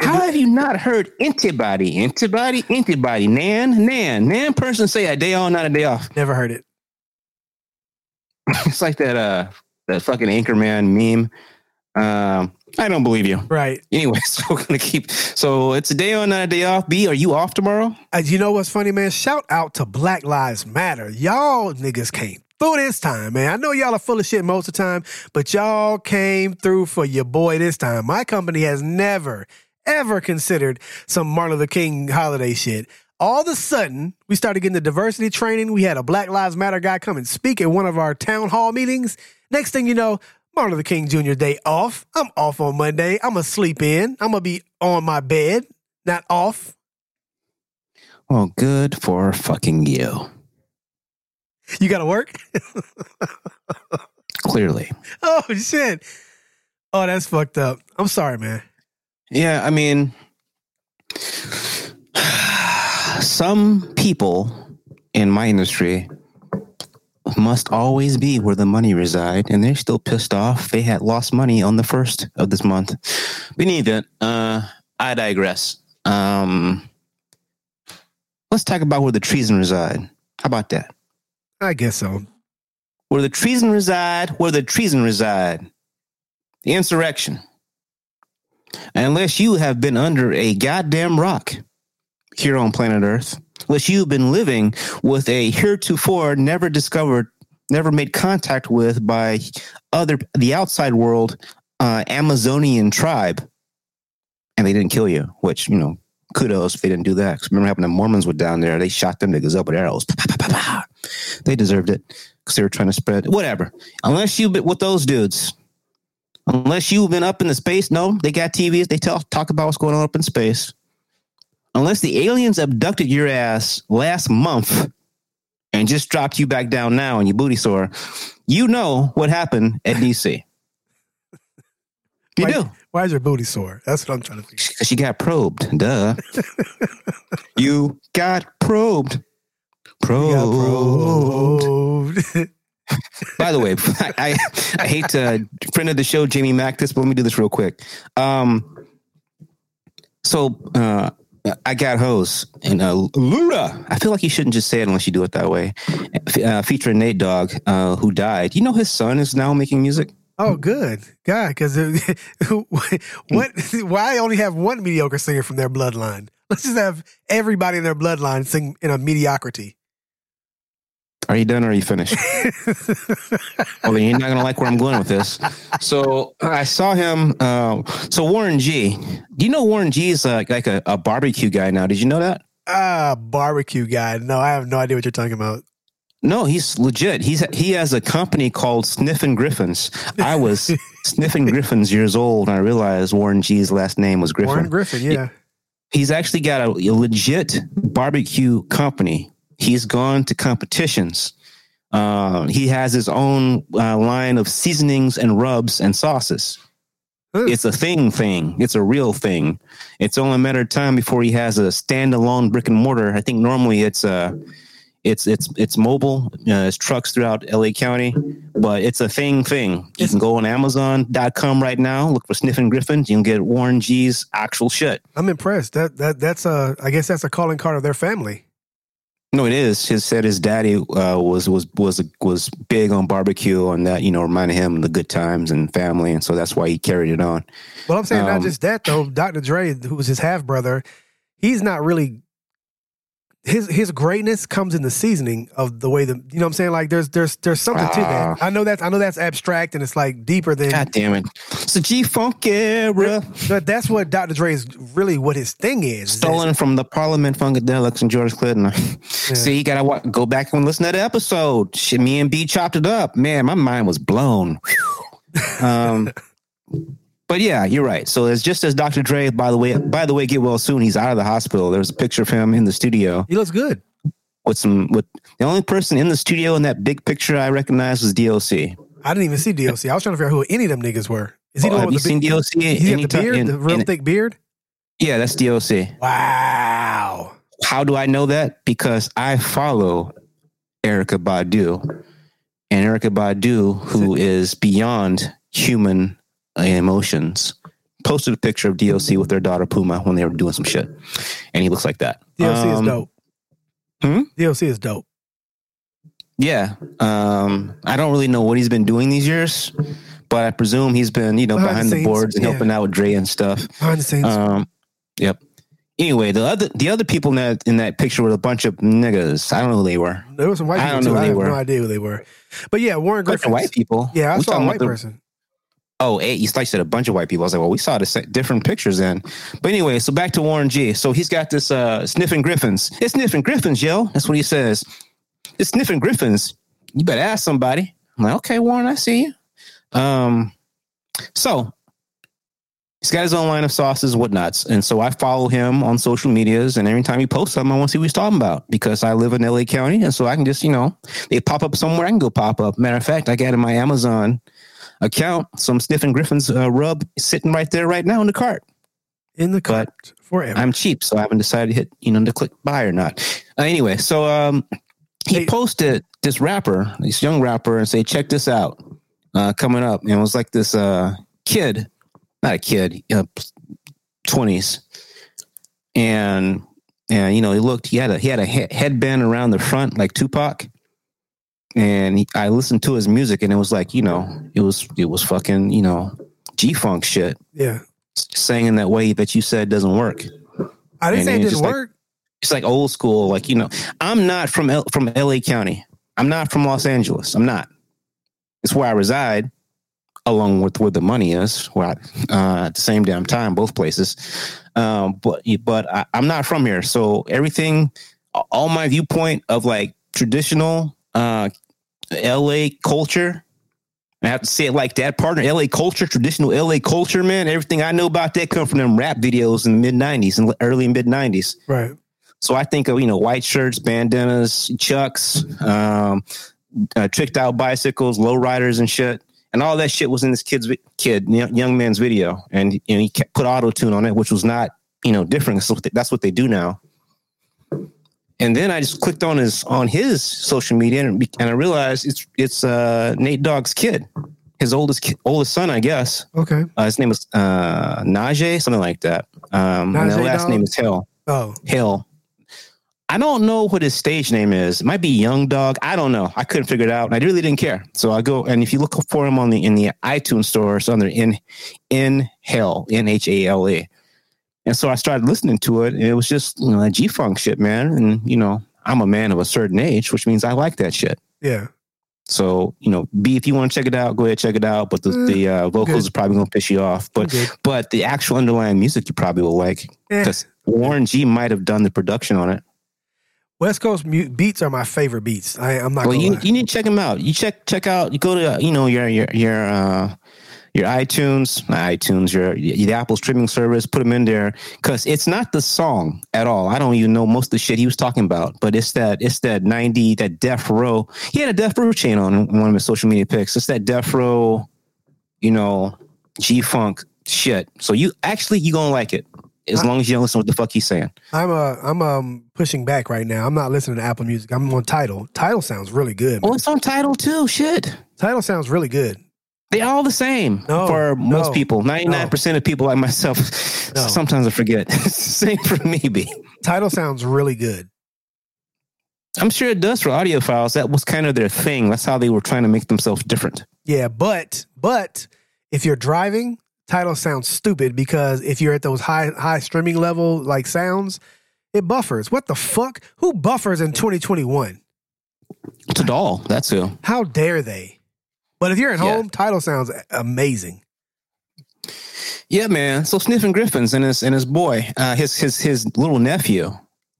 How have you not heard antibody? Antibody? Antibody? Nan? Nan? Nan person say a day on, not a day off.
Never heard it.
it's like that uh that fucking Anchorman meme. Um, I don't believe you.
Right.
Anyway, so we're gonna keep. So it's a day on, not a day off. B, are you off tomorrow?
Uh, you know what's funny, man? Shout out to Black Lives Matter. Y'all niggas came through this time, man. I know y'all are full of shit most of the time, but y'all came through for your boy this time. My company has never, ever considered some Martin Luther King holiday shit. All of a sudden, we started getting the diversity training. We had a Black Lives Matter guy come and speak at one of our town hall meetings. Next thing you know, Martin Luther King Jr. day off. I'm off on Monday. I'm gonna sleep in. I'm gonna be on my bed, not off.
Well, good for fucking you.
You gotta work.
Clearly.
oh shit. Oh, that's fucked up. I'm sorry, man.
Yeah, I mean, some people in my industry must always be where the money reside, and they're still pissed off. They had lost money on the first of this month. Beneath it, uh, I digress. Um, let's talk about where the treason reside. How about that?
I guess so.
Where the treason reside, where the treason reside. The insurrection. Unless you have been under a goddamn rock here on planet Earth, unless you've been living with a heretofore never discovered, never made contact with by other the outside world uh, Amazonian tribe, and they didn't kill you, which you know, kudos if they didn't do that. remember happened to Mormons were down there? They shot them niggas up with arrows. They deserved it because they were trying to spread whatever. Unless been with those dudes, unless you've been up in the space, no, they got TVs. They talk talk about what's going on up in space. Unless the aliens abducted your ass last month and just dropped you back down now and your booty sore, you know what happened at DC. You
Why-
do.
Why is your booty sore? That's what I'm trying to figure.
Because she got probed. Duh. you got probed.
You got
Probed. By the way, I, I, hate to friend of the show, Jamie Mack, this, but let me do this real quick. Um, so uh, I got hose and uh. I feel like you shouldn't just say it unless you do it that way. Uh, featuring Nate Dogg, uh, who died. You know his son is now making music.
oh, good. God, because what? Why only have one mediocre singer from their bloodline? Let's just have everybody in their bloodline sing in a mediocrity.
Are you done or are you finished? well, then you're not gonna like where I'm going with this. So I saw him. Uh, so Warren G. Do you know Warren G is uh, like a, a barbecue guy now? Did you know that?
ah, barbecue guy. No, I have no idea what you're talking about.
No, he's legit. He's he has a company called Sniffin' Griffins. I was Sniffin' Griffins years old, and I realized Warren G's last name was Griffin.
Warren Griffin, yeah.
He's actually got a, a legit barbecue company. He's gone to competitions. Uh, he has his own uh, line of seasonings and rubs and sauces.
Huh.
It's a thing, thing. It's a real thing. It's only a matter of time before he has a standalone brick and mortar. I think normally it's uh, it's it's it's mobile. Uh, it's trucks throughout LA County, but it's a thing, thing. You can go on Amazon.com right now. Look for Sniffin' Griffins. You can get Warren G's actual shit.
I'm impressed. That that that's a. I guess that's a calling card of their family.
No, it is. His said his daddy uh, was was was was big on barbecue, and that you know reminded him of the good times and family, and so that's why he carried it on.
Well, I'm saying not
Um,
just that though. Dr. Dre, who was his half brother, he's not really his his greatness comes in the seasoning of the way the you know what I'm saying. Like there's there's there's something to that.
Ah.
I know that I know that's abstract and it's like deeper than.
God damn it! It's a G Funk era,
But that's what Dr. Dre is really what his thing is.
stolen from the Parliament Funkadelics and George Clinton. See, you gotta wa- go back and listen to that episode. Shit, me and B chopped it up. Man, my mind was blown. Um, but yeah, you're right. So it's just as Dr. Dre. By the way, by the way, get well soon. He's out of the hospital. There's a picture of him in the studio.
He looks good.
with some with the only person in the studio in that big picture I recognized was DOC.
I didn't even see DOC. I was trying to figure out who any of them niggas were. Is he
Oh,
the one
have you
with the
seen
big,
DOC?
He got the beard,
in-
the real
in-
thick beard.
Yeah, that's DOC.
Wow.
How do I know that? Because I follow Erykah Badu, and Erykah Badu, who is beyond human emotions, posted a picture of DOC with their daughter Puma when they were doing some shit, and he looks like that.
DOC is
Um,
dope.
hmm?
DOC is dope.
Yeah. Um, I don't really know what he's been doing these years, but I presume he's been, you know,
Behind
behind,
the scenes,
boards and
yeah.
helping out with Dre and stuff.
Behind the scenes.
Um, yep. Anyway, the other the other people in that in that picture were a bunch of niggas. I don't know who they were.
there were some white
I
people
don't know
too.
who
I
they
have
were.
no idea who they were. But yeah, Warren Griffin.
white people.
Yeah, I
We
saw a white person.
Oh, eight. You you said a bunch of white people. I was like, well, we saw the different pictures then. But anyway, so back to Warren G. So he's got this uh sniffing griffins. It's sniffing griffins, yo. That's what he says. It's sniffing griffins. You better ask somebody. I'm like, okay, Warren, I see you. Um, so he's got his own line of sauces, whatnots, and so I follow him on social medias. And every time he posts something, I want to see what he's talking about because I live in LA County, and so I can just, you know, they pop up somewhere, I can go pop up. Matter of fact, I got in my Amazon account some Sniffin' Griffin's uh, rub sitting right there right now in the cart.
In the cart forever.
I'm cheap, so I haven't decided to hit, you know, to click buy or not. Uh, anyway, so um, he
Hey.
posted this rapper, this young rapper, and say, check this out, uh, coming up. And it was like this uh, kid, not a kid, uh, 20s. And, and, you know, he looked, he had a, he had a he- headband around the front like Tupac. And he, I listened to his music and it was like, you know, it was, it was fucking, you know, G funk shit
yeah.
saying in that way that you said doesn't work.
I didn't
And
say it didn't
just like-
work.
It's like old school, like you know. I'm not from L- from L.A. County. I'm not from Los Angeles. I'm not. It's where I reside, along with where the money is. Where I, uh, at the same damn time, both places. Um, but but I, I'm not from here, so everything, all my viewpoint of like traditional uh, L.A. culture. I have to say it like that, partner. LA culture, traditional LA culture, man. Everything I know about that come from them rap videos in the mid '90s and early mid '90s.
Right.
So I think of you know white shirts, bandanas, chucks, um, uh, tricked out bicycles, low riders, and shit, and all that shit was in this kid's kid young man's video, and you know, he kept, put auto tune on it, which was not you know different. So that's what they do now. And then I just clicked on his on his social media, and, and I realized it's it's uh, Nate Dogg's kid, his oldest kid, oldest son, I guess.
Okay.
Uh, his name is uh, Najee, something like that. Um, and the last name is Hill.
Oh.
Hill. I don't know what his stage name is. It might be Young Dog. I don't know. I couldn't figure it out. And I really didn't care. So I go and if you look for him on the in the iTunes store, it's under in in hell N H A L A. And so I started listening to it, and it was just you know that G Funk shit, man. And you know I'm a man of a certain age, which means I like that shit.
Yeah.
So you know, B, if you want to check it out, go ahead check it out. But the,
Mm,
the uh, vocals
good.
are probably gonna piss you off. But but the actual underlying music you probably will like
Eh.
because Warren G might have done the production on it.
West Coast mu- beats are my favorite beats. I, I'm not
Well,
gonna
you,
lie.
you need to check them out. You check check out. You go to uh, you know your your your uh, your iTunes, iTunes, your, your Apple streaming service. Put them in there because it's not the song at all. I don't even know most of the shit he was talking about, but it's that it's that ninety that Death Row. He had a Death Row chain on one of his social media pics. It's that Death Row, you know, G Funk shit. So you actually you gonna like it as
I-
long as you don't listen to what the fuck he's saying.
I'm uh I'm um pushing back right now. I'm not listening to Apple Music. I'm on Tidal. Tidal sounds really good.
Oh, it's on Tidal too. Shit.
Tidal sounds really good.
They all the same
No,
for most
no,
people. Ninety nine percent of people like myself.
No.
Sometimes I forget. Same for me. B.
Tidal sounds really good.
I'm sure it does for audiophiles. That was kind of their thing. That's how they were trying to make themselves different.
Yeah, but but if you're driving, Tidal sounds stupid because if you're at those high high streaming level like sounds, it buffers. What the fuck? Who buffers in 2021?
It's Tidal. That's who.
How dare they? But if you're at
Yeah.
home, Tidal sounds amazing.
Yeah, man. So sniffing Griffins and his and his boy, uh, his his his little nephew.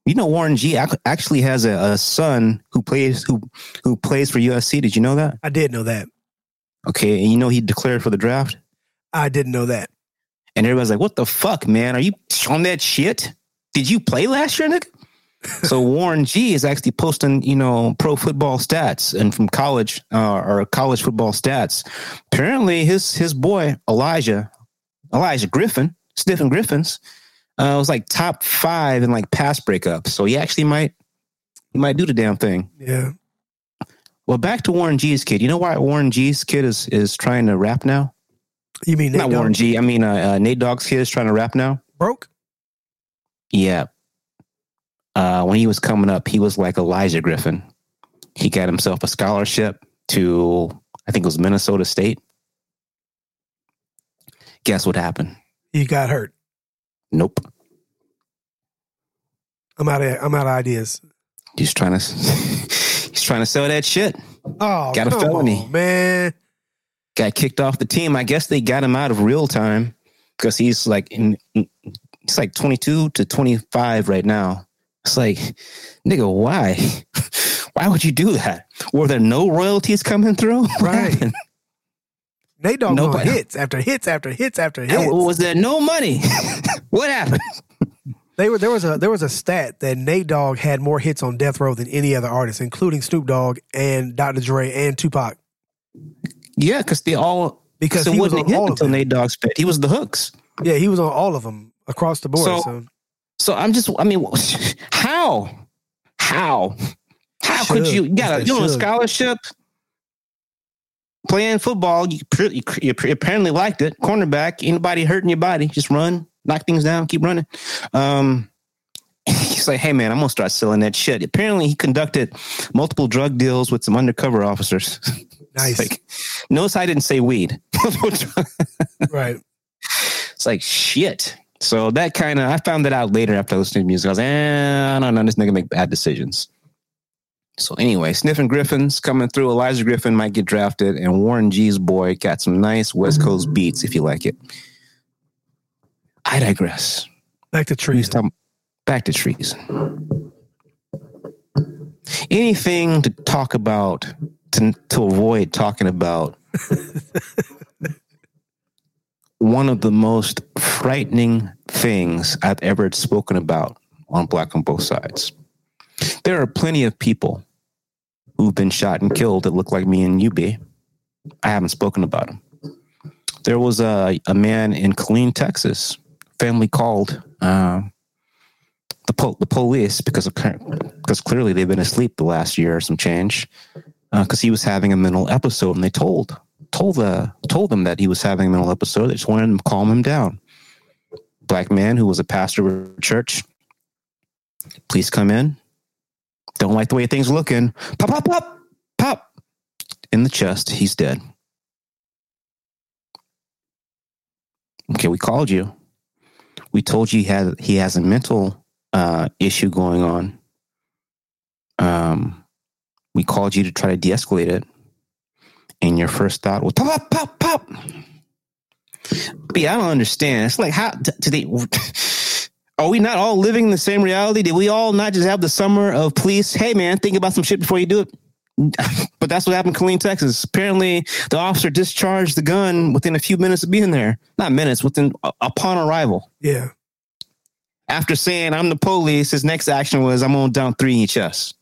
You know, Warren G actually has a, a son who plays who who plays for USC. Did you know that?
I did know that.
Okay, and you know he declared for the draft.
I didn't know that.
And everybody's like, "What the fuck, man? Are you on that shit? Did you play last year, nigga?" So Warren G is actually posting, you know, pro football stats and from college uh, or college football stats. Apparently, his his boy Elijah Elijah Griffin, Sniffin Griffins, uh, was like top five in like pass breakups. So he actually might he might do the damn thing.
Yeah.
Well, back to Warren G's kid. You know why Warren G's kid is is trying to rap now?
You mean Nate
Not Warren
Dogg
G. I mean uh, uh, Nate Dogg's kid is trying to rap now.
broke?
Yeah. Uh, when he was coming up, he was like Elijah Griffin. He got himself a scholarship to, I think it was Minnesota State. Guess what happened?
He got hurt.
Nope.
I'm out of I'm out of ideas.
He's trying to he's trying to sell that shit.
Oh,
Got a felony.
on, man.
Got kicked off the team. I guess they got him out of real time because he's like in he's like 22 to 25 right now. It's like, nigga, why? Why would you do that? Were there no royalties coming through?
Right. They don't on
Nobody-
hits after hits after hits after hits.
And was there no money? what happened?
They were there was a there was a stat that Nate Dogg had more hits on Death Row than any other artist, including Snoop Dogg and Dr. Dre and Tupac.
Yeah, because they all
Because
so
he was
wasn't
on all of
until
them.
Nate Dogg spit. He was the hooks.
Yeah, he was on all of them across the board.
So-
So,
So I'm just, I mean, how, how, how could you? You got a, you know, a scholarship playing football. You, you, you apparently liked it. Cornerback, anybody hurting your body, just run, knock things down, keep running. Um, he's like, hey man, I'm gonna start selling that shit. Apparently, he conducted multiple drug deals with some undercover officers.
nice.
like, notice I didn't say weed.
right.
It's like shit. So that kind of I found that out later after listening to music. I was, eh, I don't know, this nigga make bad decisions. So anyway, Sniffing Griffins coming through. Elijah Griffin might get drafted, and Warren G's boy got some nice West Coast beats if you like it. I digress.
Back to trees.
back to trees. Anything to talk about to to avoid talking about one of the most frightening things I've ever spoken about on Black on Both Sides. There are plenty of people who've been shot and killed that look like me and you, B. I haven't spoken about them. There was a, a man in Killeen, Texas. Family called uh, the po- the police because of because clearly they've been asleep the last year or some change because he was having a mental episode and they told told the told them that he was having a mental episode. They just wanted to calm him down. Black man who was a pastor of a church. Please come in. Don't like the way things looking. Pop, pop, pop, pop. In the chest. He's dead. Okay, we called you. We told you he had he has a mental uh, issue going on. Um, we called you to try to de-escalate it, and your first thought was pop, pop, pop, pop. But I don't understand. It's like how do they? Are we not all living in the same reality? Did we all not just have the summer of police? Hey man, think about some shit before you do it. But that's what happened in Killeen, Texas. Apparently, the officer discharged the gun within a few minutes of being there. Not minutes, within uh, upon arrival.
Yeah.
After saying I'm the police, his next action was I'm gonna dump three in your chest.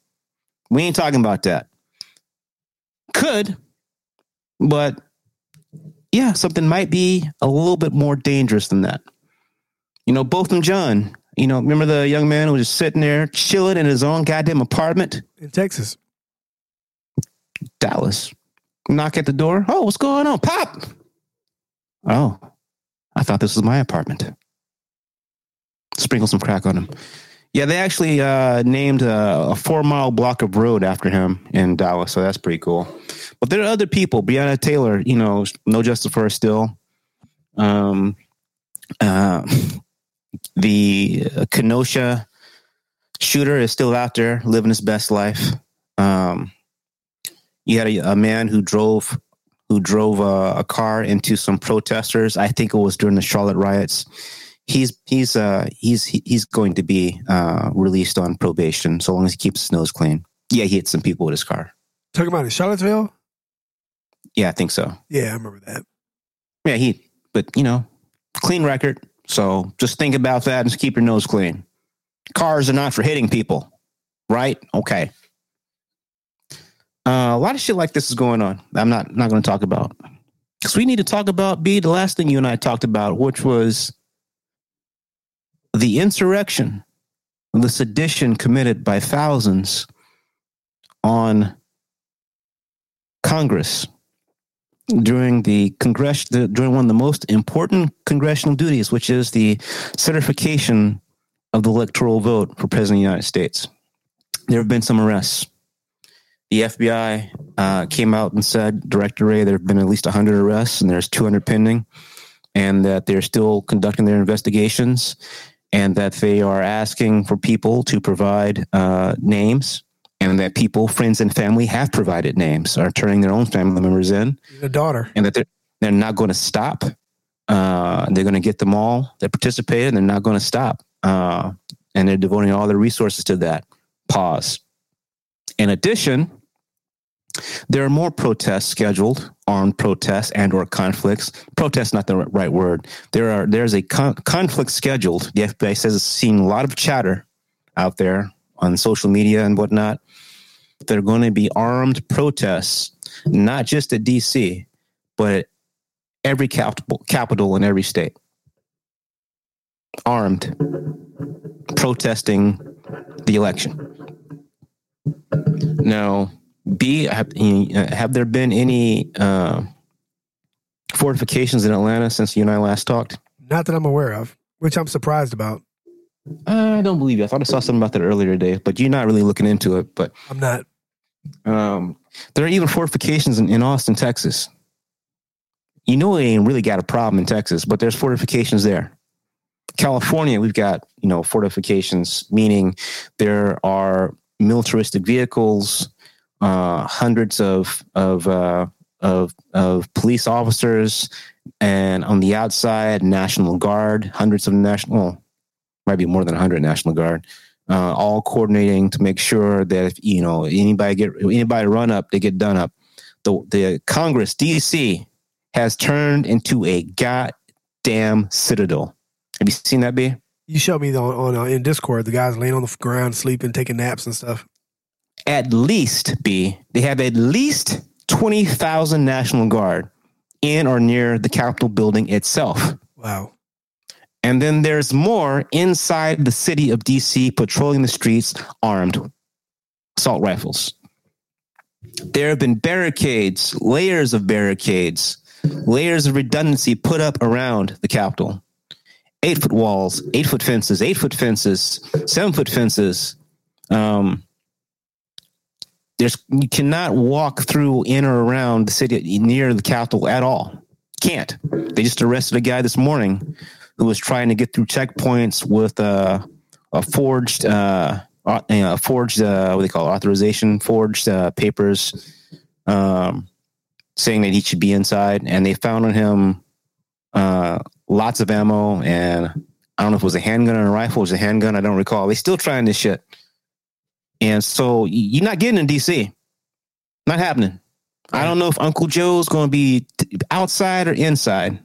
We ain't talking about that. Could, but yeah, something might be a little bit more dangerous than that. You know, both Botham Jean. You know, remember the young man who was just sitting there chilling in his own goddamn apartment,
In Texas.
Dallas. Knock at the door. Oh, what's going on? Pop. Oh, I thought this was my apartment. Sprinkle some crack on him. Yeah, they actually uh, named a, a four mile block of road after him in Dallas, so that's pretty cool. But there are other people. Breonna Taylor, you know, no justice for her still. Um, uh, the Kenosha shooter is still out there living his best life. Um, you had a, a man who drove who drove a, a car into some protesters. I think it was during the Charlotte riots. He's he's uh he's he's going to be uh released on probation so long as he keeps his nose clean. Yeah, he hit some people with his car.
Talking about in Charlottesville?
Yeah, I think so.
Yeah, I remember that.
Yeah, he but you know, clean record. So just think about that and just keep your nose clean. Cars are not for hitting people, right? Okay. Uh, a lot of shit like this is going on. I'm not not going to talk about because we need to talk about B. The last thing you and I talked about, which was the insurrection, the sedition committed by thousands on Congress during the congress during one of the most important congressional duties, which is the certification of the electoral vote for president of the United States. There have been some arrests. the FBI uh, came out and said, Director Wray, there have been at least 100 arrests and there's 200 pending, and that they're still conducting their investigations, and that they are asking for people to provide uh, names, and that people, friends, and family have provided names, are turning their own family members in,
The daughter.
and that they're, they're not going to stop. Uh, they're going to get them all that participated, and they're not going to stop. Uh, and they're devoting all their resources to that. Pause. In addition, there are more protests scheduled, armed protests and or conflicts. Protest not the right word. There are there's a con- conflict scheduled. The FBI says it's seen a lot of chatter out there on social media and whatnot. There are going to be armed protests, not just at DC, but at every capital capital in every state. Armed, protesting the election. Now, B, have, have there been any uh, fortifications in Atlanta since you and I last talked?
Not that I'm aware of, which I'm surprised about.
I don't believe you. I thought I saw something about that earlier today, but you're not really looking into it. But
I'm not.
um, there are even fortifications in, in Austin, Texas. You know, they ain't really got a problem in Texas, but there's fortifications there. California, we've got you know fortifications, meaning there are militaristic vehicles, uh, hundreds of of uh, of of police officers, and on the outside, National Guard, hundreds of national, well, might be more than hundred National Guard, uh, all coordinating to make sure that if you know anybody get anybody run up, they get done up. The the Congress DC has turned into a goddamn citadel. Have you seen that, B?
You showed me on, on uh, in Discord the guys laying on the ground, sleeping, taking naps and stuff.
At least, be they have at least 20,000 National Guard in or near the Capitol building itself.
Wow.
And then there's more inside the city of DC patrolling the streets armed assault rifles. There have been barricades, layers of barricades, layers of redundancy put up around the Capitol. Eight foot walls, eight foot fences, eight foot fences, seven foot fences. Um, there's you cannot walk through in or around the city near the capital at all. Can't. They just arrested a guy this morning who was trying to get through checkpoints with uh, a forged, uh, uh, forged, uh, what do they call it? authorization, forged uh, papers, um, saying that he should be inside. And they found on him uh, lots of ammo, and I don't know if it was a handgun or a rifle. It was a handgun. I don't recall. They still trying this shit, and so you're not getting in DC. Not happening. I don't know if Uncle Joe's going to be outside or inside.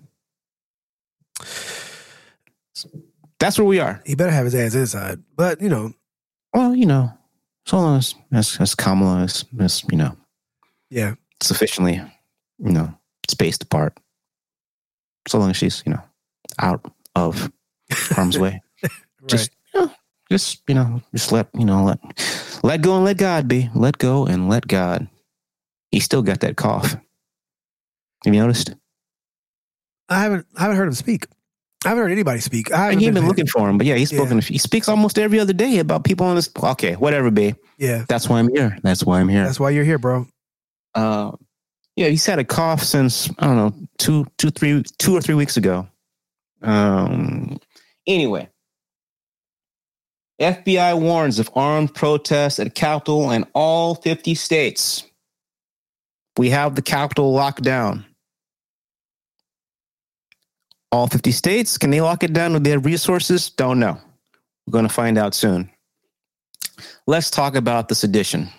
That's where we are.
He better have his ass inside. But you know,
Well, you know, so long as as, as Kamala is, is, you know,
yeah.
sufficiently, you know, spaced apart. So long as she's, you know, out of harm's way. Just, just, you know, just let, you know, let, let go and let God be. Let go and let God. He still got that cough. Have you noticed?
I haven't I haven't heard him speak. I haven't heard anybody speak. I haven't
And you've been
been-
looking for him, but yeah, he's
Yeah.
spoken. He speaks almost every other day about people on this. Okay, whatever, be.
Yeah.
That's why I'm here. That's why I'm here.
That's why you're here, bro.
Uh, yeah, he's had a cough since I don't know two, two, three, two or three weeks ago. Um. Anyway, FBI warns of armed protests at Capitol and all fifty states. We have the Capitol locked down. All 50 states, can they lock it down with their resources? Don't know. We're going to find out soon. Let's talk about the sedition.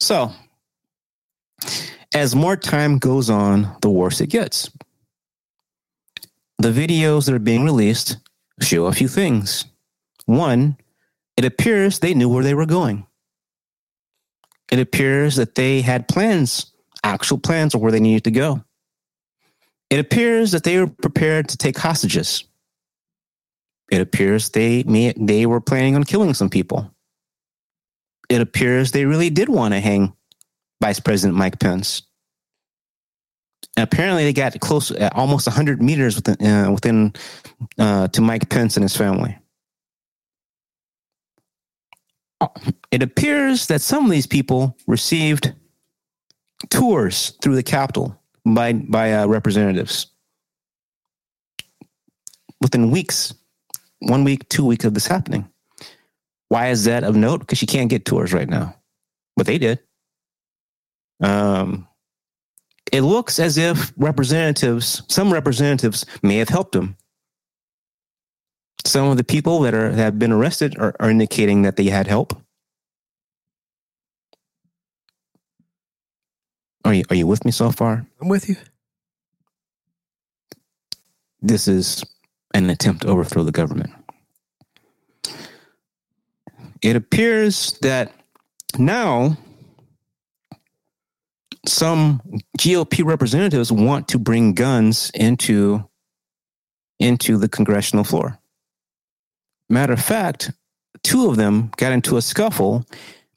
So, as more time goes on, the worse it gets. The videos that are being released show a few things. One, it appears they knew where they were going. It appears that they had plans, actual plans of where they needed to go. It appears that they were prepared to take hostages. It appears they may, they were planning on killing some people. It appears they really did want to hang Vice President Mike Pence. And apparently, they got close, uh, almost 100 meters within, uh, within uh, to Mike Pence and his family. It appears that some of these people received tours through the Capitol by by uh, representatives within weeks, one week, two weeks of this happening. Why is that of note? Because you can't get tours right now, but they did. Um, it looks as if representatives, some representatives, may have helped them. Some of the people that are that have been arrested are, are indicating that they had help. Are you are you with me so far?
I'm with you.
This is an attempt to overthrow the government. It appears that now some GOP representatives want to bring guns into into the congressional floor. Matter of fact, two of them got into a scuffle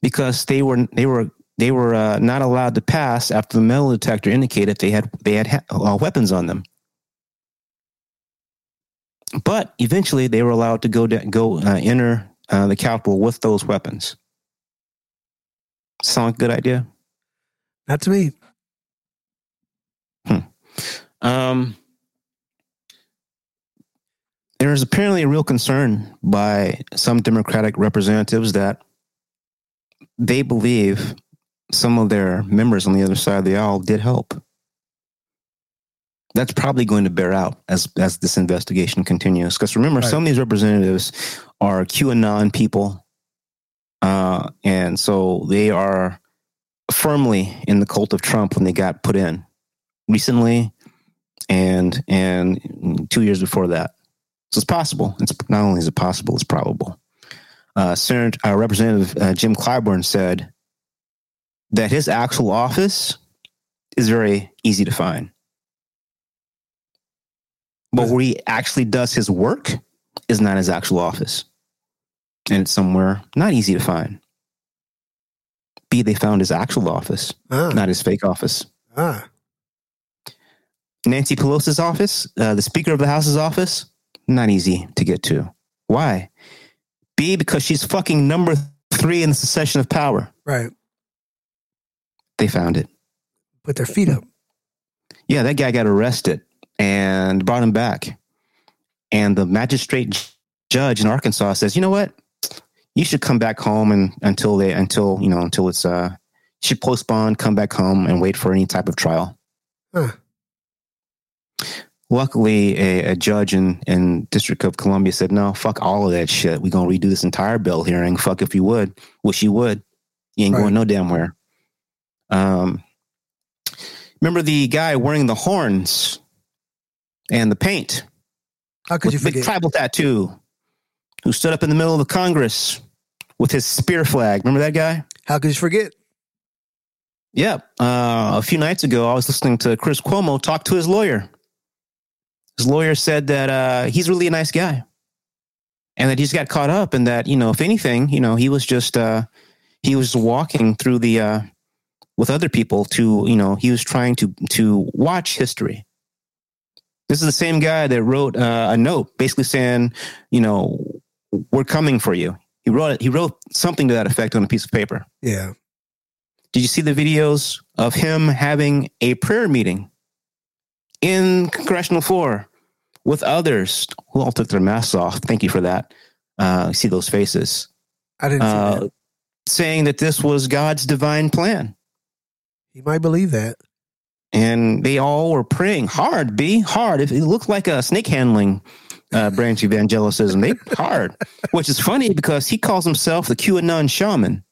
because they were they were they were uh, not allowed to pass after the metal detector indicated they had they had uh, weapons on them. But eventually, they were allowed to go go uh, enter uh, the Capitol with those weapons. Sound like a good idea?
Not to me.
Hmm. Um, there is apparently a real concern by some Democratic representatives that they believe some of their members on the other side of the aisle did help. That's probably going to bear out as as this investigation continues. Because remember, right. some of these representatives are QAnon people, uh, and so they are firmly in the cult of Trump when they got put in recently, and and two years before that. So it's possible. It's not only is it possible, it's probable. Uh, Senator uh, Representative uh, Jim Clyburn said that his actual office is very easy to find. But where he actually does his work is not his actual office. And it's somewhere not easy to find. B, they found his actual office, ah. not his fake office. Ah. Nancy Pelosi's office, uh, the Speaker of the House's office, not easy to get to. Why? B, because she's fucking number three in the succession of power.
Right.
They found it.
Put their feet up.
Yeah, that guy got arrested and brought him back. And the magistrate judge in Arkansas says, you know what? You should come back home and until they until you know until it's uh should postpone, come back home and wait for any type of trial. Huh. Luckily, a, a, judge in, in District of Columbia said, "No, fuck all of that shit. We're gonna redo this entire bill hearing. Fuck if you would. Wish you would. You ain't right. going no damn where." Um, remember the guy wearing the horns and the paint?
How could you
forget? The tribal tattoo, who stood up in the middle of the Congress with his spear flag. Remember that guy?
How could you forget?
Yeah. Uh, a few nights ago, I was listening to Chris Cuomo talk to his lawyer. His lawyer said that uh, he's really a nice guy and that he's got caught up and that, you know, if anything, you know, he was just, uh, he was walking through the, uh, with other people to, you know, he was trying to, to watch history. This is the same guy that wrote uh, a note basically saying, you know, we're coming for you. He wrote it, he wrote something to that effect on a piece of paper.
Yeah.
Did you see the videos of him having a prayer meeting in congressional floor with others who all took their masks off? Thank you for that. Uh, see those faces.
I didn't uh, that.
Saying that this was God's divine plan.
You might believe that.
And they all were praying hard, be hard. It, it looked like a snake handling uh, branch evangelicism. They hard, which is funny because he calls himself the QAnon shaman.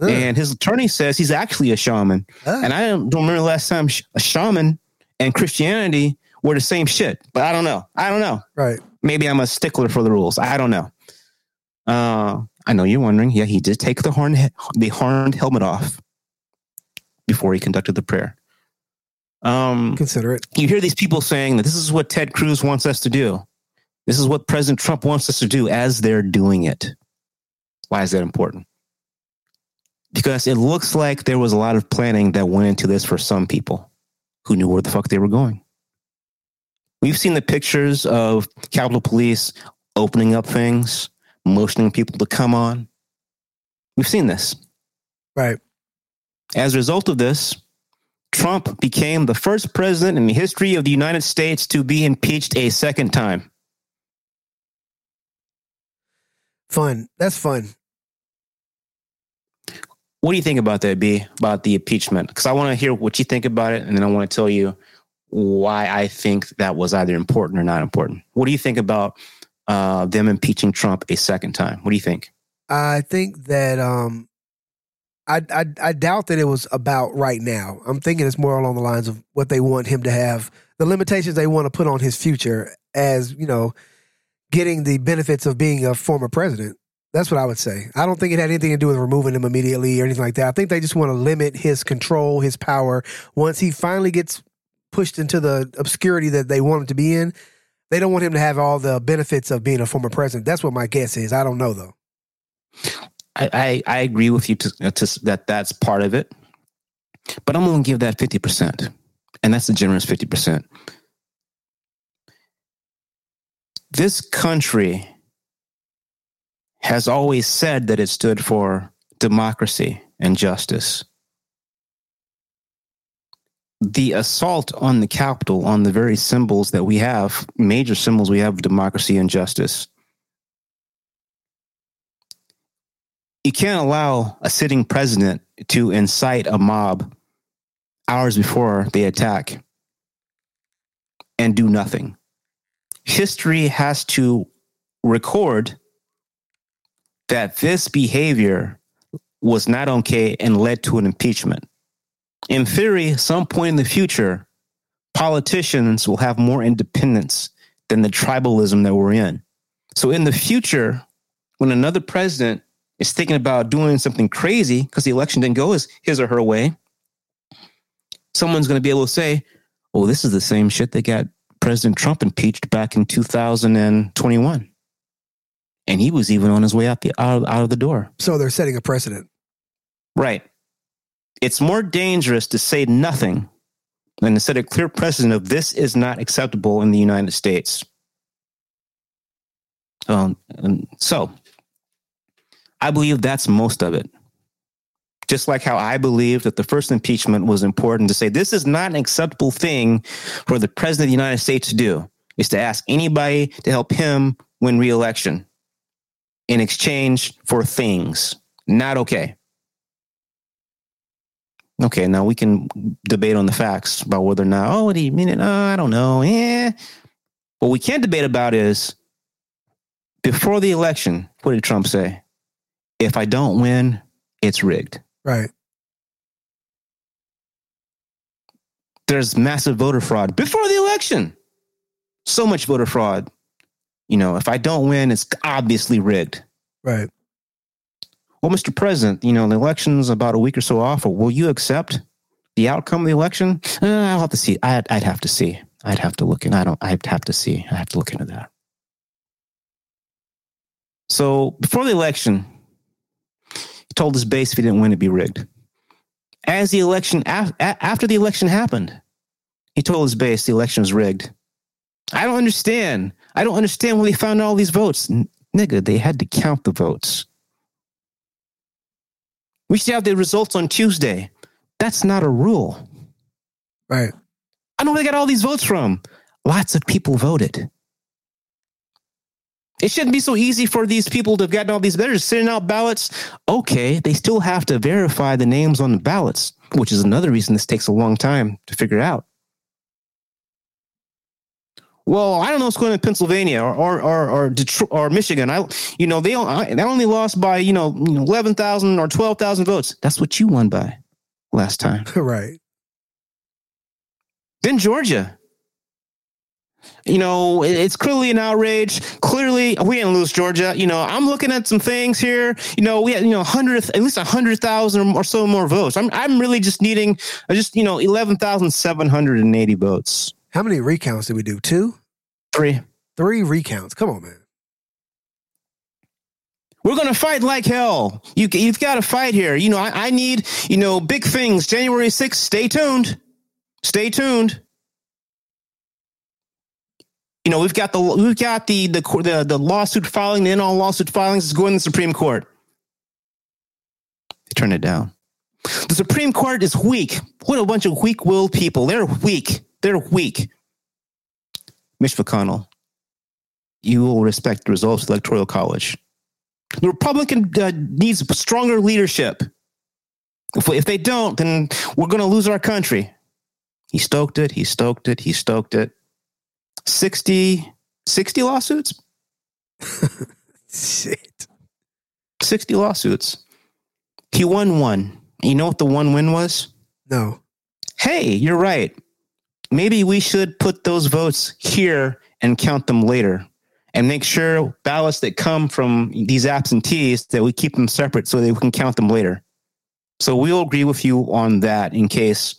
Uh. And his attorney says he's actually a shaman. Uh. And I don't, don't remember the last time a shaman and Christianity were the same shit, but I don't know. I don't know.
Right.
Maybe I'm a stickler for the rules. I don't know. Uh, I know you're wondering. Yeah, he did take the horn, the horned helmet off before he conducted the prayer.
Um, Consider it.
You hear these people saying that this is what Ted Cruz wants us to do. This is what President Trump wants us to do as they're doing it. Why is that important? Because it looks like there was a lot of planning that went into this for some people who knew where the fuck they were going. We've seen the pictures of Capitol Police opening up things, motioning people to come on. We've seen this.
Right.
As a result of this, Trump became the first president in the history of the United States to be impeached a second time.
Fun. That's fun.
What do you think about that, B? About the impeachment? Because I want to hear what you think about it, and then I want to tell you why I think that was either important or not important. What do you think about uh, them impeaching Trump a second time? What do you think?
I think that um, I, I I doubt that it was about right now. I'm thinking it's more along the lines of what they want him to have, the limitations they want to put on his future, as you know, getting the benefits of being a former president. That's what I would say. I don't think it had anything to do with removing him immediately or anything like that. I think they just want to limit his control, his power. Once he finally gets pushed into the obscurity that they want him to be in, they don't want him to have all the benefits of being a former president. That's what my guess is. I don't know though.
I, I, I agree with you to, uh, to, that that's part of it, but I'm going to give that 50%. And that's a generous 50%. This country has always said that it stood for democracy and justice. The assault on the Capitol, on the very symbols that we have, major symbols we have of democracy and justice, you can't allow a sitting president to incite a mob hours before they attack and do nothing. History has to record that this behavior was not okay and led to an impeachment. In theory, some point in the future, politicians will have more independence than the tribalism that we're in. So, in the future, when another president is thinking about doing something crazy because the election didn't go his, his or her way, someone's going to be able to say, oh, this is the same shit that got President Trump impeached back in 2021 and he was even on his way out the out, out of the door.
So they're setting a precedent.
Right. It's more dangerous to say nothing than to set a clear precedent of this is not acceptable in the United States. Um, so I believe that's most of it. Just like how I believe that the first impeachment was important to say this is not an acceptable thing for the president of the United States to do, is to ask anybody to help him win reelection in exchange for things. Not okay. Okay, now we can debate on the facts about whether or not, oh, what do you mean? it? Oh, I don't know. Yeah. What we can't debate about is before the election, what did Trump say? If I don't win, it's rigged.
Right.
There's massive voter fraud before the election. So much voter fraud you know, if I don't win, it's obviously rigged.
Right.
Well, Mr. President, you know, the election's about a week or so off. Will you accept the outcome of the election? Uh, I'll have to see. I'd, I'd have to see. I'd have to look in. I don't, I'd have to see. I have to look into that. So before the election, he told his base if he didn't win, it'd be rigged. As the election, af- after the election happened, he told his base the election was rigged. I don't understand. I don't understand when they found all these votes. N- nigga, they had to count the votes. We should have the results on Tuesday. That's not a rule.
Right.
I know where they got all these votes from. Lots of people voted. It shouldn't be so easy for these people to have gotten all these voters sending out ballots. Okay, they still have to verify the names on the ballots, which is another reason this takes a long time to figure out. Well, I don't know what's going on in Pennsylvania or or or, or Detroit or Michigan. I, you know, they they only lost by you know eleven thousand or twelve thousand votes. That's what you won by last time,
right?
Then Georgia. You know, it's clearly an outrage. Clearly, we didn't lose Georgia. You know, I'm looking at some things here. You know, we had you know hundred at least a hundred thousand or so more votes. I'm I'm really just needing just you know eleven thousand seven hundred and eighty votes.
How many recounts did we do? Two?
Three.
Three recounts. Come on, man.
We're going to fight like hell. You, you've got to fight here. You know, I, I need, you know, big things. January 6th, stay tuned. Stay tuned. You know, we've got the we've got the the the, the lawsuit filing, the in all lawsuit filings is going to the Supreme Court. turn it down. The Supreme Court is weak. What a bunch of weak willed people. They're weak. They're weak. Mitch McConnell, you will respect the results of the Electoral College. The Republican uh, needs stronger leadership. If, if they don't, then we're going to lose our country. He stoked it. He stoked it. He stoked it. 60, 60 lawsuits?
Shit.
60 lawsuits. He won one. You know what the one win was?
No.
Hey, you're right. Maybe we should put those votes here and count them later and make sure ballots that come from these absentees that we keep them separate so that we can count them later. So we'll agree with you on that in case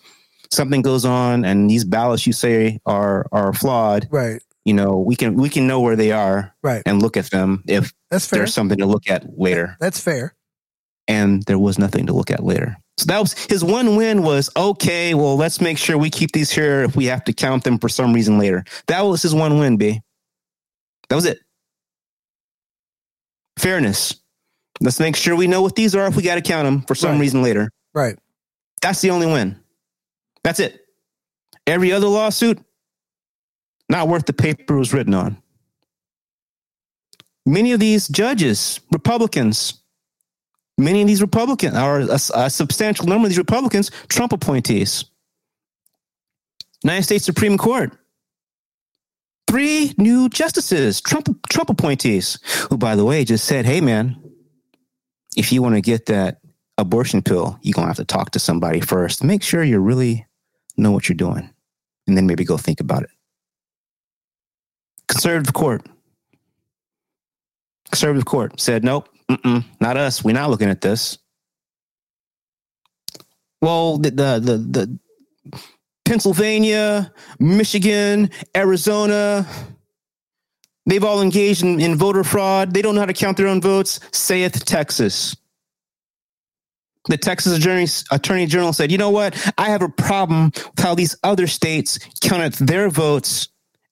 something goes on and these ballots you say are are flawed.
Right.
You know, we can we can know where they are
Right.
and look at them if
That's fair.
there's something to look at later.
That's fair.
And there was nothing to look at later. So that was his one win was okay, well, let's make sure we keep these here if we have to count them for some reason later. That was his one win, B. That was it. Fairness. Let's make sure we know what these are if we got to count them for some
Right.
reason later.
Right.
That's the only win. That's it. Every other lawsuit, not worth the paper it was written on. Many of these judges, Republicans, many of these Republicans, are a, a substantial number of these Republicans, Trump appointees. United States Supreme Court. Three new justices, Trump Trump appointees, who, by the way, just said, "Hey, man, if you want to get that abortion pill, you're gonna have to talk to somebody first. Make sure you really know what you're doing, and then maybe go think about it." Conservative court, conservative court said, "Nope, not us. We're not looking at this." Well, the the the, the Pennsylvania, Michigan, Arizona, they've all engaged in, in voter fraud. They don't know how to count their own votes. Saith Texas. The Texas Attorney, Attorney General said, you know what? I have a problem with how these other states counted their votes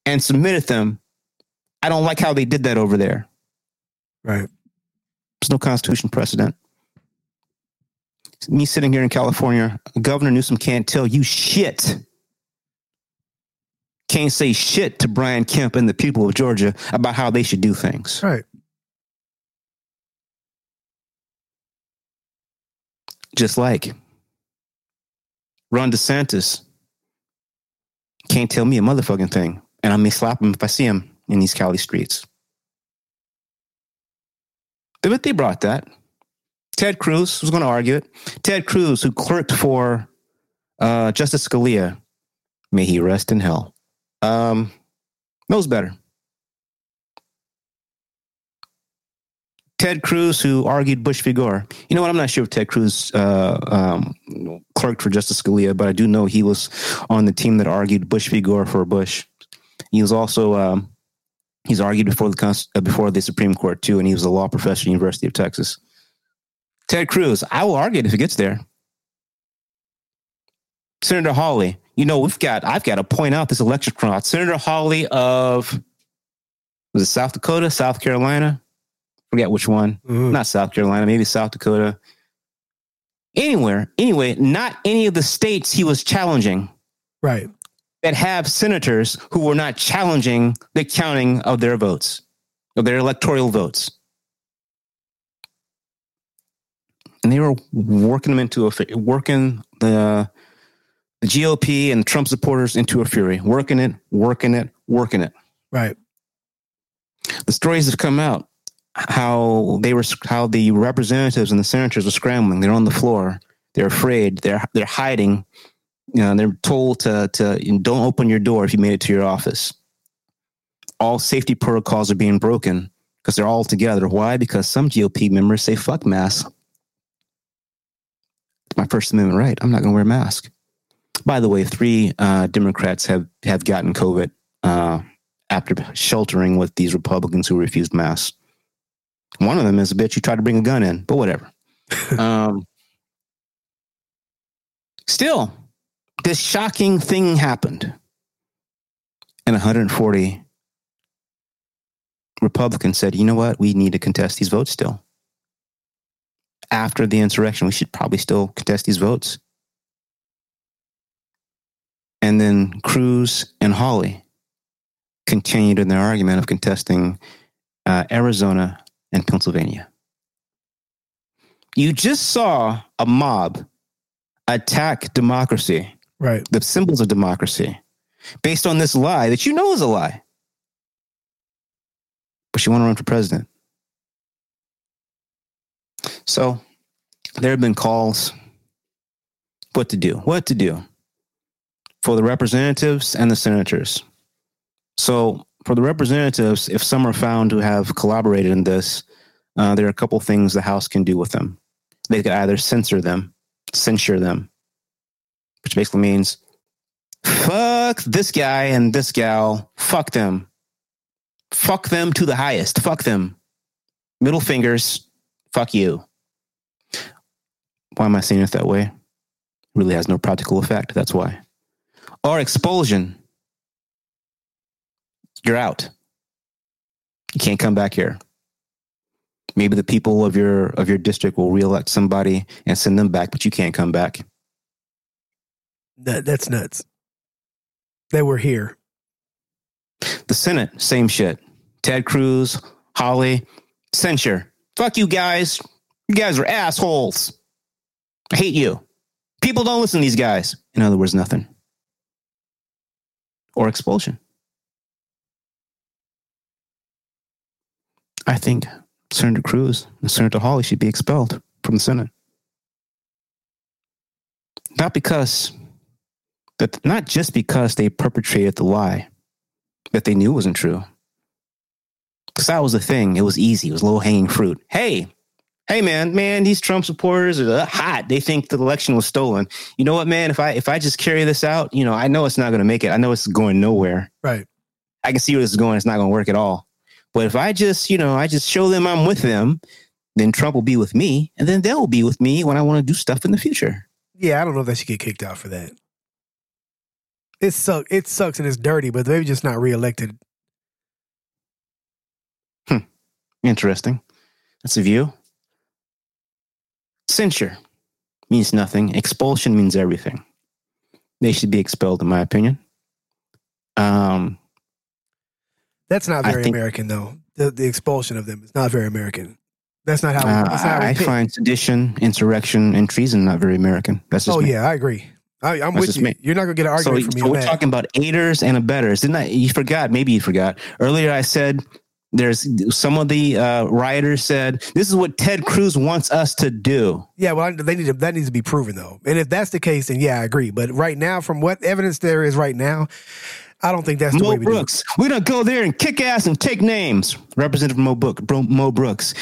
and submitted them. I don't like how they did that over there.
Right.
There's no constitution precedent. Me sitting here in California, Governor Newsom can't tell you shit. Can't say shit to Brian Kemp and the people of Georgia about how they should do things.
Right.
Just like Ron DeSantis can't tell me a motherfucking thing, and I may slap him if I see him in these Cali streets. But they brought that. Ted Cruz was going to argue it. Ted Cruz, who clerked for uh, Justice Scalia, may he rest in hell, um, knows better. Ted Cruz, who argued Bush v. Gore. You know what? I'm not sure if Ted Cruz uh, um, clerked for Justice Scalia, but I do know he was on the team that argued Bush v. Gore for Bush. He was also um, he's argued before the uh, before the Supreme Court too, and he was a law professor at the University of Texas. Ted Cruz, I will argue it if it gets there. Senator Hawley, you know we've got I've got to point out this election fraud. Senator Hawley of was it South Dakota, South Carolina? Forget which one.
Mhm.
Not South Carolina, maybe South Dakota. Anywhere, anyway, not any of the states he was challenging
Right.
That have senators who were not challenging the counting of their votes, of their electoral votes. And they were working them into a working the the GOP and Trump supporters into a fury, working it, working it, working it.
Right.
The stories have come out how they were how the representatives and the senators were scrambling. They're on the floor. They're afraid. They're they're hiding. You know, they're told to to don't open your door if you made it to your office. All safety protocols are being broken because they're all together. Why? Because some GOP members say fuck masks. It's my First Amendment right. I'm not going to wear a mask. By the way, three uh, Democrats have have gotten COVID uh, after sheltering with these Republicans who refused masks. One of them is a bitch who tried to bring a gun in, but whatever. um, still, this shocking thing happened, and 140 Republicans said, "You know what? We need to contest these votes still." after the insurrection, we should probably still contest these votes. And then Cruz and Hawley continued in their argument of contesting uh, Arizona and Pennsylvania. You just saw a mob attack democracy,
Right.
the symbols of democracy, based on this lie that you know is a lie. But you want to run for president. So there have been calls what to do, what to do for the representatives and the senators. So for the representatives, if some are found to have collaborated in this, uh, there are a couple things the House can do with them. They could either censor them, censure them, which basically means fuck this guy and this gal, fuck them, fuck them to the highest, fuck them, middle fingers, fuck you. Why am I saying it that way? Really has no practical effect. That's why. Or expulsion. You're out. You can't come back here. Maybe the people of your of your district will reelect somebody and send them back, but you can't come back.
That, that's nuts. They were here.
The Senate, same shit. Ted Cruz, Hawley, censure. Fuck you guys. You guys are assholes. I hate you. People don't listen to these guys. In other words, nothing. Or expulsion. I think Senator Cruz and Senator Hawley should be expelled from the Senate. Not because, but not just because they perpetrated the lie that they knew wasn't true. Because that was the thing. It was easy. It was low hanging fruit. Hey, hey, man, man, these Trump supporters are hot. They think the election was stolen. You know what, man? If I if I just carry this out, you know, I know it's not going to make it. I know it's going nowhere.
Right.
I can see where this is going. It's not going to work at all. But if I just, you know, I just show them I'm with them, then Trump will be with me, and then they'll be with me when I want to do stuff in the future.
Yeah, I don't know if they should get kicked out for that. It sucks. It sucks and it's dirty, but maybe just not reelected. Hmm.
Interesting. That's a view. Censure means nothing. Expulsion means everything. They should be expelled, in my opinion. Um,
That's not very
think-
American, though. The, the expulsion of them is not very American. That's not how.
uh,
that's not how we
I find sedition, insurrection, and treason not very American. That's just
Oh
me.
yeah, I agree. I, I'm
That's
with you.
me.
You're not gonna get an
So,
argument from me.
so we're
that.
talking about aiders and abettors. Didn't I? You forgot? Maybe you forgot. Earlier, I said there's some of the uh, rioters said this is what Ted Cruz wants us to do.
Yeah, well, they need to, that needs to be proven though. And if that's the case, then yeah, I agree. But right now, from what evidence there is right now, I don't think that's the
Mo
way we do it.
Brooks, we're gonna go there and kick ass and take names. Representative Mo, Book, Bro- Mo Brooks,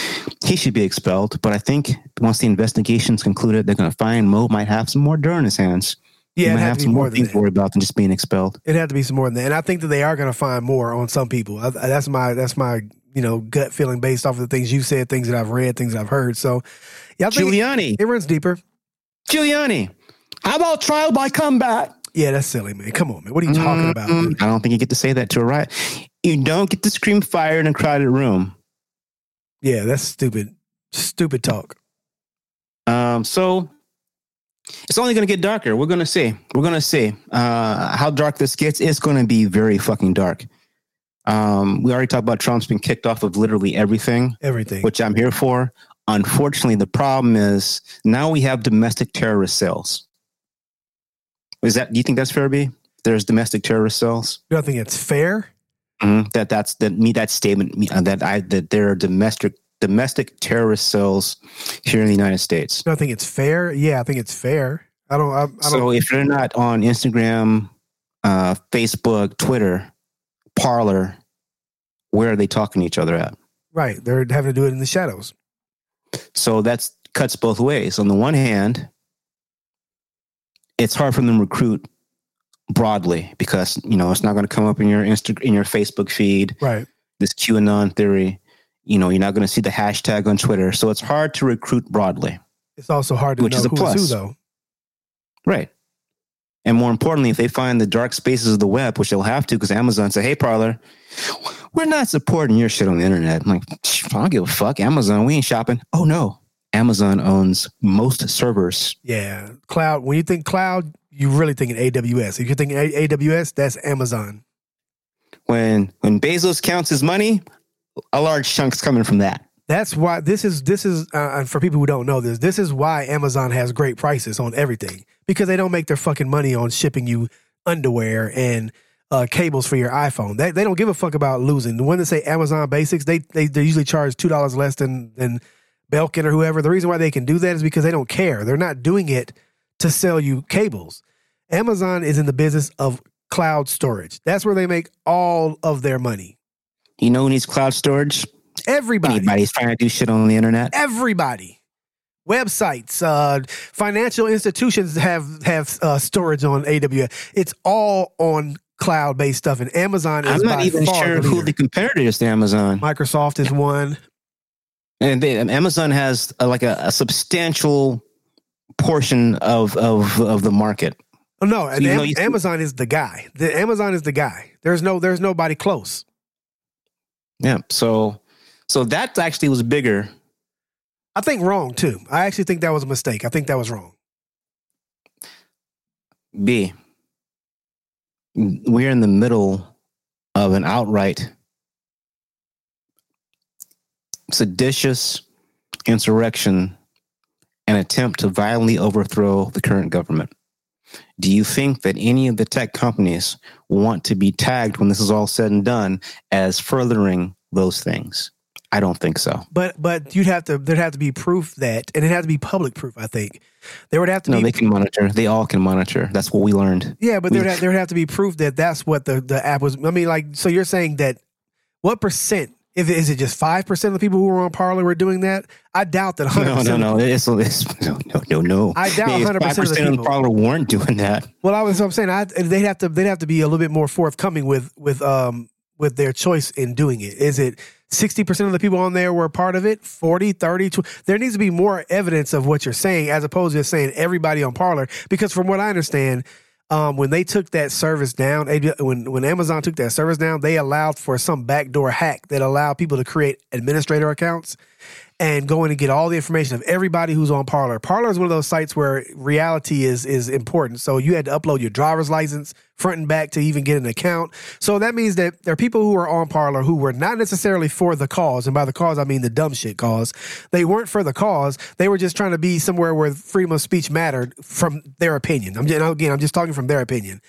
he should be expelled. But I think once the investigation's concluded, they're gonna find Mo might have some more dirt in his hands.
Yeah,
he
it had
have
to be
some
more
things to worry about than just being expelled.
It had to be some more than that, and I think that they are going to find more on some people. I, that's my that's my you know gut feeling based off of the things you said, things that I've read, things that I've heard. So, yeah, I think it,
Giuliani,
it runs deeper.
Giuliani, how about trial by combat?
Yeah, that's silly, man. Come on, man. What are you talking about?
Mm,
dude?
I don't think you get to say that to a riot. You don't get to scream fire in a crowded room.
Yeah, that's stupid. Stupid talk.
Um, so it's only going to get darker. We're going to see. We're going to see uh, how dark this gets. It's going to be very fucking dark. Um, we already talked about Trump's been kicked off of literally everything,
Everything.
which I'm here for. Unfortunately, the problem is now we have domestic terrorist cells. Is that? Do you think that's fair, B? There's domestic terrorist cells.
You don't think it's fair?
Mhm. That that's that me that statement me- uh, that I that there are domestic domestic terrorist cells here in the United States.
You don't think it's fair? Yeah, I think it's fair. I don't. I, I don't.
So if they're not on Instagram, uh, Facebook, Twitter, Parler, where are they talking to each other at?
right, they're having to do it in the shadows.
So that's cuts both ways. On the one hand, it's hard for them to recruit broadly because you know it's not going to come up in your Insta in your Facebook feed.
Right.
This QAnon theory, you know, you're not going to see the hashtag on Twitter, so it's hard to recruit broadly.
It's also hard to
Which
know
is a
who's
plus.
who, though.
Right. And more importantly, if they find the dark spaces of the web, which they'll have to, because Amazon say, "Hey, Parler, we're not supporting your shit on the internet." I'm like, "Psh, I don't give a fuck. Amazon, we ain't shopping. Oh no, Amazon owns most servers.
Yeah, cloud. When you think cloud, you really thinking AWS. If you're thinking A- AWS, that's Amazon.
When when Bezos counts his money, a large chunk's coming from that.
That's why this is this is uh, for people who don't know this. This is why Amazon has great prices on everything because they don't make their fucking money on shipping you underwear and uh, cables for your iPhone. They, they don't give a fuck about losing. The one that say Amazon Basics, they they, they usually charge two dollars less than than Belkin or whoever. The reason why they can do that is because they don't care. They're not doing it to sell you cables. Amazon is in the business of cloud storage. That's where they make all of their money.
You know who needs cloud storage?
Everybody.
Anybody's trying to do shit on the internet.
everybody websites uh financial institutions have have uh, storage on aws it's all on cloud based stuff and amazon is
I'm not even sure
the
who the competitor is to Amazon.
microsoft is one
And they, Amazon has uh like a, a substantial portion of of of the market.
oh, no and Am-
you-
amazon is the guy the amazon is the guy there's no there's nobody close
Yeah. So so that actually was bigger.
i think wrong too i actually think that was a mistake i think that was wrong
B. We're in the middle of an outright seditious insurrection and attempt to violently overthrow the current government. Do you think that any of the tech companies want to be tagged when this is all said and done as furthering those things? I don't think so.
but but you'd have to there'd have to be proof that and it had to be public proof i think there would have to
No,
be
they can monitor. They all can monitor. That's what we learned.
Yeah, but there'd have, there'd have to be proof that that's what the, the app was. I mean, like, so you're saying that what percent? If is it just five percent of the people who were on Parler were doing that? I doubt that. 100%
No, no, no. It's, it's no, no, no, no.
I doubt
Maybe
100% of the
5% of the
people.
Parler weren't doing that.
Well, I was I'm saying I, they'd have to they'd have to be a little bit more forthcoming with with um with their choice in doing it. Is it 60% of the people on there were part of it? 40, 30, 20? There needs to be more evidence of what you're saying as opposed to just saying everybody on Parler because from what I understand, um, when they took that service down, when when Amazon took that service down, they allowed for some backdoor hack that allowed people to create administrator accounts and go in and get all the information of everybody who's on Parler. Parler is one of those sites where reality is is important. So you had to upload your driver's license front and back to even get an account. So that means that there are people who are on Parler who were not necessarily for the cause, and by the cause I mean the dumb shit cause. They weren't for the cause. They were just trying to be somewhere where freedom of speech mattered from their opinion. I'm just, again, I'm just talking from their opinion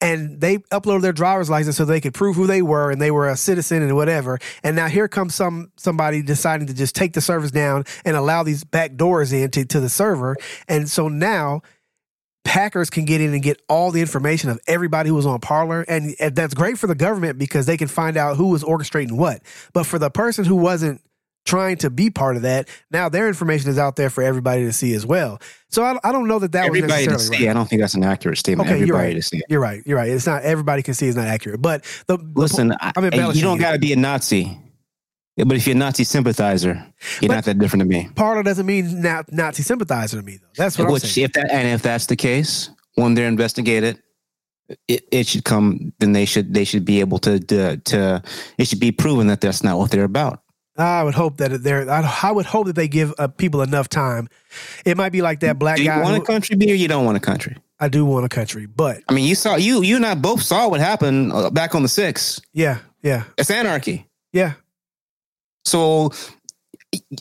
and they uploaded their driver's license so they could prove who they were and they were a citizen and whatever. And now here comes some somebody deciding to just take the service down and allow these back doors in to, to the server. And so now hackers can get in and get all the information of everybody who was on Parler, and, and that's great for the government because they can find out who was orchestrating what. But for the person who wasn't trying to be part of that, now their information is out there for everybody to see as well. So I, I don't know that that
Everybody
was
to see.
right.
I don't think that's an accurate statement.
Okay, you're
Everybody
right.
to see.
You're right. You're right. It's not everybody can see it's not accurate. But the the
Listen, I,
I'm
you don't got to be a Nazi. But if you're a Nazi sympathizer, you're
But-
not that different to me.
Parler doesn't mean na- Nazi sympathizer to me though. That's what I'm
Which,
saying.
if that and if that's the case, when they're investigated, it, it should come. Then they should they should be able to, to to it should be proven that that's not what they're about.
I would hope that they're. I, would hope that they give uh, people enough time. It might be like that black guy.
Do you
guy.
want
who-
a country B or you don't want a country?
I do want a country, but
I mean, you saw you you and I both saw what happened uh, back on the six.
yeah, yeah,
It's anarchy.
yeah.
So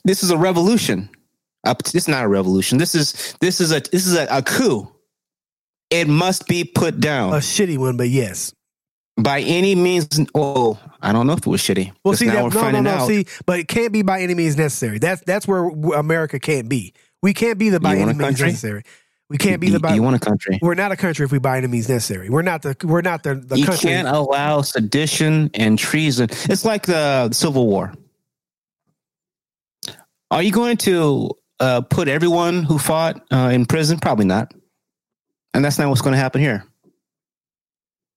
this is a revolution. Uh, this is not a revolution. This is this is a this is a, a coup. It must be put down
A shitty one, but yes.
By any means. Oh, I don't know if it was shitty.
Well, see that
we're
no, no,
finding
no.
out.
See, but it can't be by any means necessary. That's that's where America can't be. We can't be the by any means
country?
necessary. We can't be the by.
you want a country.
we're not a country if we by any means necessary. We're not the. We're not the, the
you
country.
can't allow sedition and treason. It's like the Civil War. Are you going to uh, put everyone who fought uh, in prison? Probably not. And that's not what's going to happen here.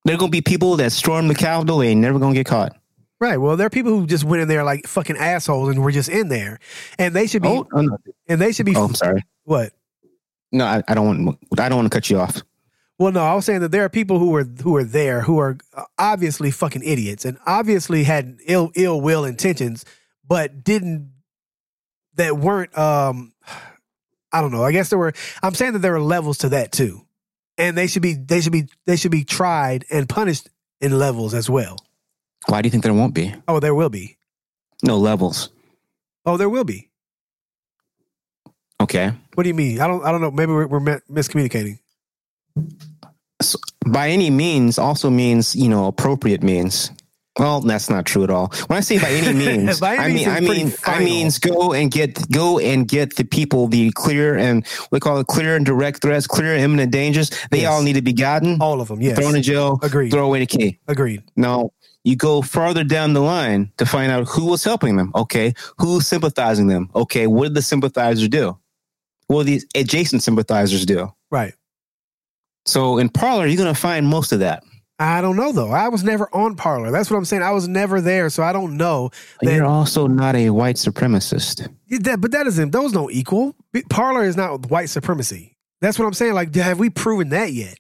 There are going to be people that storm the Capitol. Ain't never going to get caught.
Right. Well, there are people who just went in there like fucking assholes and were just in there, and they should be.
Oh, no.
And they should be.
oh, I'm sorry.
What?
No, I, I don't want. I don't want to cut you off.
Well, no, I was saying that there are people who were who are there who are obviously fucking idiots and obviously had ill ill will intentions, but didn't. that weren't um I don't know. I guess there were I'm saying that there were levels to that too. And they should be they should be they should be tried and punished in levels as well.
Why do you think there won't be?
Oh, there will be.
No levels.
Oh, there will be.
Okay.
What do you mean? I don't I don't know. Maybe we're, we're miscommunicating.
So, by any means also means, you know, appropriate means. Well, that's not true at all. When I say by any means,
By any
I mean, I mean, I
final.
means go and get, go and get the people the clear and we call it clear and direct threats, clear and imminent dangers. They
Yes.
all need to be gotten,
All of them. Yes.
thrown in jail,
Agreed.
throw away the key.
Agreed.
Now you go farther down the line to find out who was helping them. Okay, who's sympathizing them? Okay, what did the sympathizer do? What did the adjacent sympathizers do?
Right.
So in Parler, you're going to find most of that.
I don't know though. I was never on Parler. That's what I'm saying. I was never there, so I don't know. That-
You're also not a white supremacist.
That, but that isn't. Those don't equal. Parler is not white supremacy. That's what I'm saying. Like, have we proven that yet?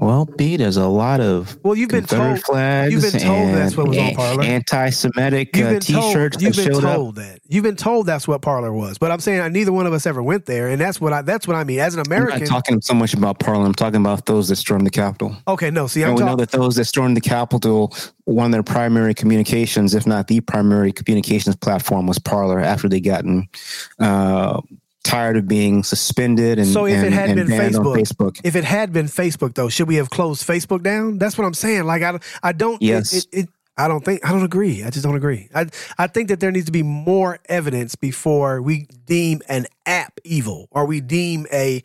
Well, B, there's a lot of
Well, you've been told.
flags.
you've been told that's what was on
and
Parler.
Anti-Semitic
You've
uh,
been told.
T-shirts
You've been
showed up.
told that. You've been told that's what Parler was. But I'm saying uh, neither one of us ever went there, and that's what I. That's what I mean. As an American, I'm
not talking so much about Parler. I'm talking about those that stormed the Capitol.
okay, no. See, I'm
we know that those that stormed the Capitol, one of their primary communications, if not the primary communications platform, was Parler after they gotten uh, tired of being suspended and,
So if it had been Facebook-
Facebook.
If it had been Facebook, though, should we have closed Facebook down? That's what I'm saying. Like, I, I don't.
Yes.
It, it, I don't think. I don't agree. I just don't agree. I, I think that there needs to be more evidence before we deem an app evil or we deem a.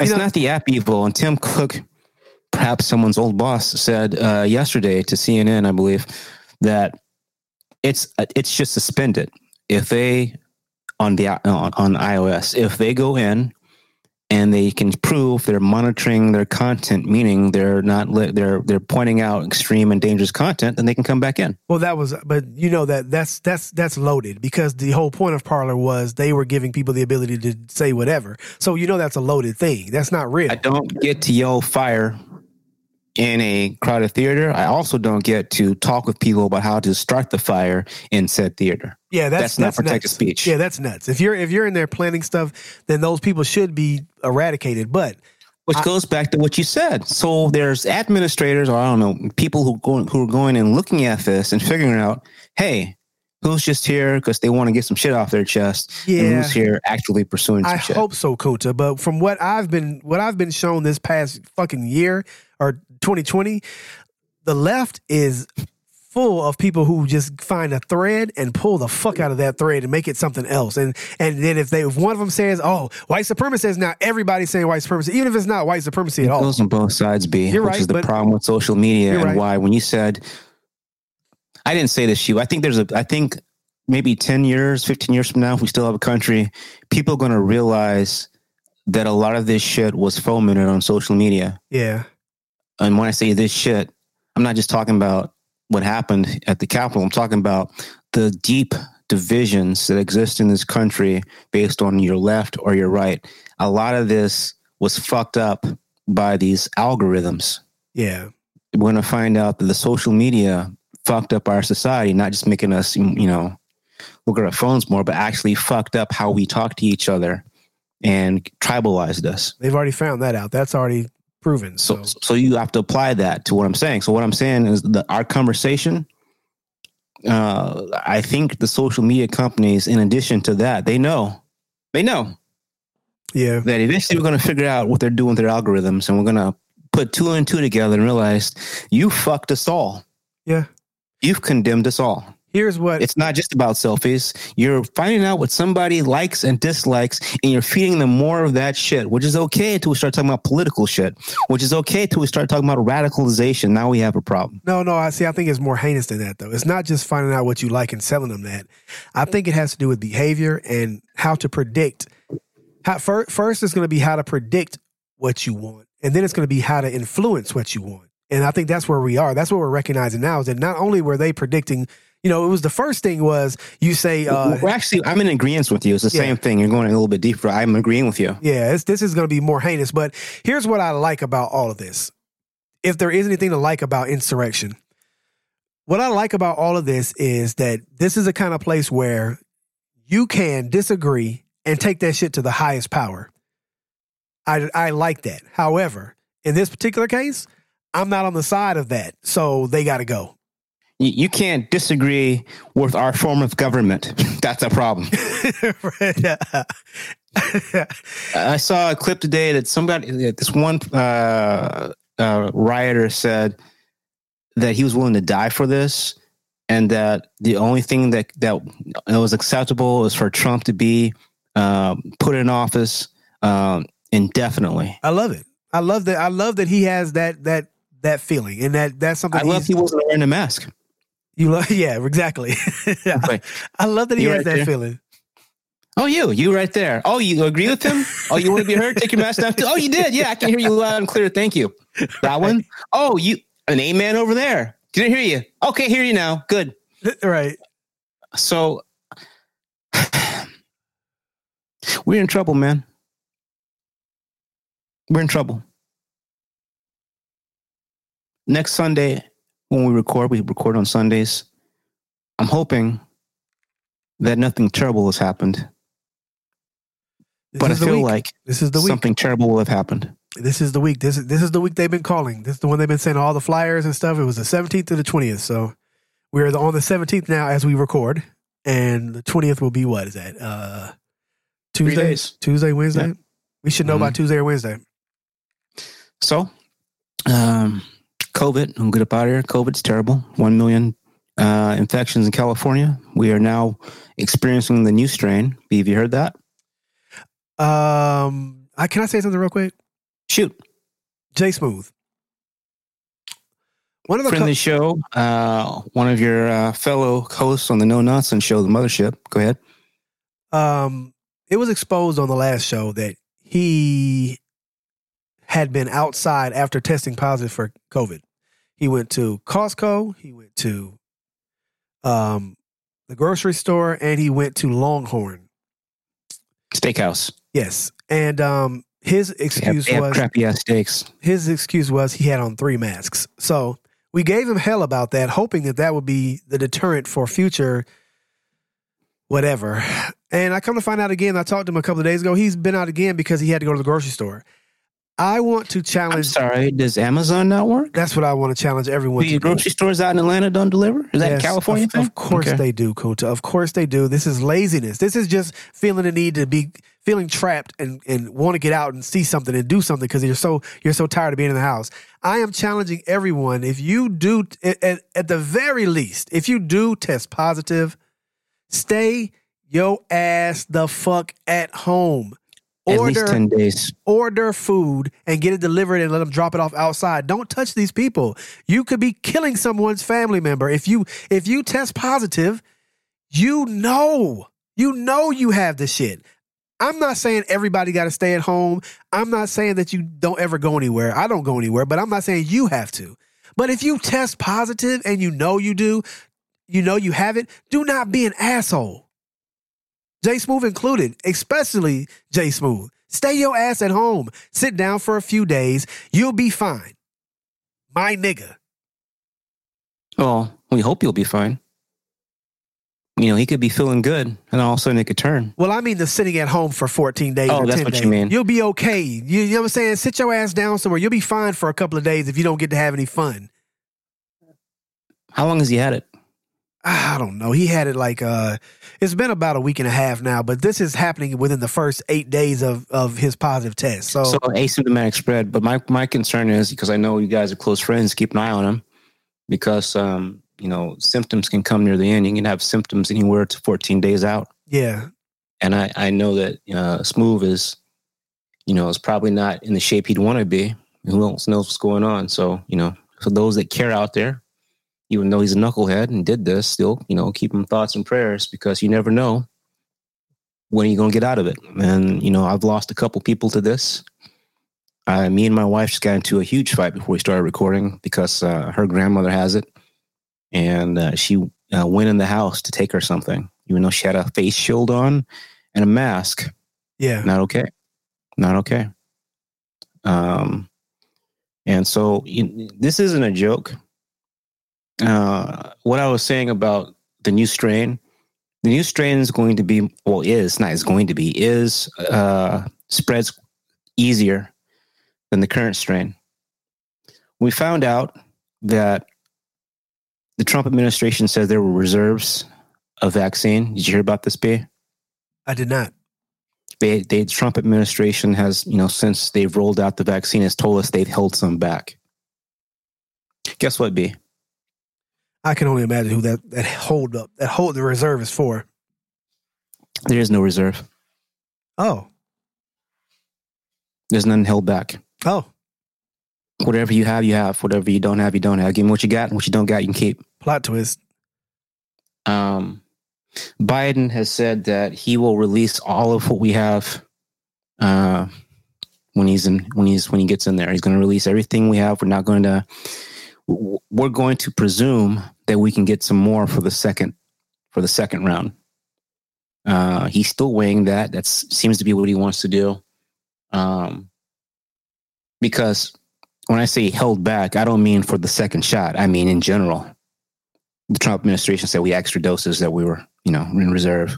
It's
know-
not the app evil. And Tim Cook, perhaps someone's old boss, said uh, yesterday to CNN, I believe, that it's it's just suspended. If they on the uh, on, on iOS, if they go in and they can prove they're monitoring their content, meaning they're not li- they're they're pointing out extreme and dangerous content, then they can come back in.
Well, that was, but you know that that's that's that's loaded because the whole point of Parler was they were giving people the ability to say whatever. So you know that's a loaded thing. That's not real.
I don't get to yell fire in a crowded theater. I also don't get to talk with people about how to start the fire in said theater.
yeah, that's
That's, not protected
nuts.
speech.
Yeah, that's nuts. If you're if you're in there planning stuff, then those people should be eradicated. But
Which goes back to what you said. So there's administrators, or I don't know, people who going who are going and looking at this and figuring out, hey, who's just here because they want to get some shit off their chest,
Yeah.
and who's here actually pursuing
I
shit.
hope so, Kunta. But from what I've been what I've been shown this past fucking year or 2020, the left is full of people who just find a thread and pull the fuck out of that thread and make it something else. And and then if they if one of them says, "Oh, white supremacy," says now everybody's saying white supremacy, even if it's not white supremacy at
It
all.
goes on both sides, B,
You're
which
right,
is the problem with social media and
right.
why when you said I didn't say this to you. I think there's a I think maybe 10 years, 15 years from now, if we still have a country, people are gonna realize that a lot of this shit was fomented on social media.
Yeah,
And when I say this shit, I'm not just talking about what happened at the Capitol. I'm talking about the deep divisions that exist in this country based on your left or your right. A lot of this was fucked up by these algorithms.
yeah,
We're going to find out that the social media fucked up our society, not just making us, you know, look at our phones more, but actually fucked up how we talk to each other and tribalized us.
they've already found that out. That's already proven.
So,
So,
so you have to apply that to what I'm saying. So what I'm saying is that our conversation. Uh, I think the social media companies, in addition to that, they know, they know
yeah,
that eventually we're going to figure out what they're doing with their algorithms, and we're going to put two and two together and realize you fucked us all.
yeah.
You've condemned us all.
Here's what
It's not just about selfies. You're finding out what somebody likes and dislikes, and you're feeding them more of that shit, which is okay until we start talking about political shit, which is okay until we start talking about radicalization. Now we have a problem.
No, no, I see. I think it's more heinous than that, though. It's not just finding out what you like and selling them that. I think it has to do with behavior and how to predict. How, fir- first, it's going to be how to predict what you want, and then it's going to be how to influence what you want. And I think that's where we are. That's what we're recognizing now is that not only were they predicting, you know, it was the first thing was you say, uh,
We're actually, I'm in agreement with you. It's the
Yeah.
same thing. You're going a little bit deeper. I'm agreeing with you.
Yeah, it's, this is going to be more heinous. But here's what I like about all of this. If there is anything to like about insurrection, what I like about all of this is that this is a kind of place where you can disagree and take that shit to the highest power. I I like that. However, in this particular case, I'm not on the side of that, so they got to go.
You, can't disagree with our form of government. That's a problem. I saw a clip today that somebody, this one uh, uh, rioter said that he was willing to die for this, and that the only thing that that was acceptable was for Trump to be um, put in office um, indefinitely.
I love it. I love that. I love that he has that that that feeling, and that that's something.
I love he wasn't wearing a mask.
You love, yeah, exactly. I, I love that he
You
has
right
that
there.
feeling.
Oh, you, you right there. Oh, you agree with him? Oh, you want to be heard? Take your mask down. Oh, you did. Yeah, I can hear you loud and clear. Thank you. That one. Oh, you an amen over there. Didn't hear you. Okay, hear you now. Good.
Right.
So we're in trouble, man. We're in trouble. Next Sunday, when we record, we record on Sundays. I'm hoping that nothing terrible has happened,
This
but I feel
week.
like
this is the week.
something terrible will have happened.
This is the week. This is this is the week they've been calling. This is the one they've been saying all the flyers and stuff. It was the 17th to the 20th. So we're on the 17th now as we record, and the 20th will be what is that? Uh, Tuesday. Tuesday, Wednesday.
Yeah.
We should know by
Mhm.
Tuesday or Wednesday.
So, um, COVID, I'm good up out of here. COVID's terrible. One million uh, infections in California. We are now experiencing the new strain. B, have you heard that?
Um, I can I say something real quick?
Shoot.
Jay Smooth. One of the
Friend of
co-
show, uh, one of your uh, fellow hosts on the No Nonsense show, The Mothership. Go ahead.
um, it was exposed on the last show that he had been outside after testing positive for COVID. He went to Costco, he went to um, the grocery store, and he went to Longhorn.
Steakhouse.
Yes, and um, his excuse
have
was
crappy ass steaks.
his excuse was he had on three masks. So we gave him hell about that, hoping that that would be the deterrent for future whatever. And I come to find out again, I talked to him a couple of days ago. He's been out again because he had to go to the grocery store. I want to
I'm
challenge.
sorry. Does Amazon not work?
That's what I want to challenge everyone
Do
to
your
do.
grocery stores out in Atlanta don't deliver? Is that
Yes,
California
of,
thing?
Of course
Okay.
they do, Kunta. Of course they do. This is laziness. This is just feeling the need to be feeling trapped and, and want to get out and see something and do something because you're so you're so tired of being in the house. I am challenging everyone. If you do at, at, at the very least, if you do test positive, stay your ass the fuck at home.
At
Order
least 10 days.
order food and get it delivered and let them drop it off outside. Don't touch these people. You could be killing someone's family member. If you if you test positive, you know. You know you have the shit. I'm not saying everybody got to stay at home. I'm not saying that you don't ever go anywhere. I don't go anywhere, but I'm not saying you have to. But if you test positive and you know you do, you know you have it, do not be an asshole. Jay Smooth included, especially Jay Smooth. Stay your ass at home. Sit down for a few days. You'll be fine. My nigga.
Well, we hope you'll be fine. You know, he could be feeling good, and all of a sudden it could turn.
Well, I mean the sitting at home for 14 days
Oh, that's
10
what you mean.
You'll be okay. You, you know what I'm saying? Sit your ass down somewhere. You'll be fine for a couple of days if you don't get to have any fun.
How long has he had it?
I don't know. He had it like uh it's been about a week and a half now, but this is happening within the first eight days of of his positive test. So,
So asymptomatic spread. But my my concern is because I know you guys are close friends, keep an eye on him because um, you know, symptoms can come near the end. You can have symptoms anywhere to 14 days out.
yeah.
And I, I know that uh, Smooth is, you know, is probably not in the shape he'd want to be. Who else knows what's going on? So, you know, for those that care out there, even though he's a knucklehead and did this, still, you know, keep him thoughts and prayers because you never know when you're going to get out of it. And, you know, I've lost a couple people to this. Uh, me and my wife just got into a huge fight before we started recording because uh, her grandmother has it. And uh, she uh, went in the house to take her something, even though she had a face shield on and a mask.
Yeah.
Not okay. Not okay. Um, and so you, this isn't a joke. Uh, what I was saying about the new strain, the new strain is going to be well is not is going to be is uh, spreads easier than the current strain. We found out that the Trump administration said there were reserves of vaccine. Did you hear about this, B?
I did not.
They, they, the Trump administration has, you know, since they've rolled out the vaccine, has told us they've held some back. Guess what, B?
I can only imagine who that, that hold up, that hold the reserve is for.
There is no reserve.
Oh.
There's none held back.
Oh.
Whatever you have, you have. Whatever you don't have, you don't have. Give me what you got, and what you don't got, you can keep.
Plot twist.
Um, Biden has said that he will release all of what we have uh, when he's in when he's when he gets in there. He's going to release everything we have. We're not going to. We're going to presume that we can get some more for the second for the second round. Uh, he's still weighing that. That seems to be what he wants to do. Um, because when I say held back, I don't mean for the second shot. I mean in general. The Trump administration said we extra doses that we were, you know, in reserve.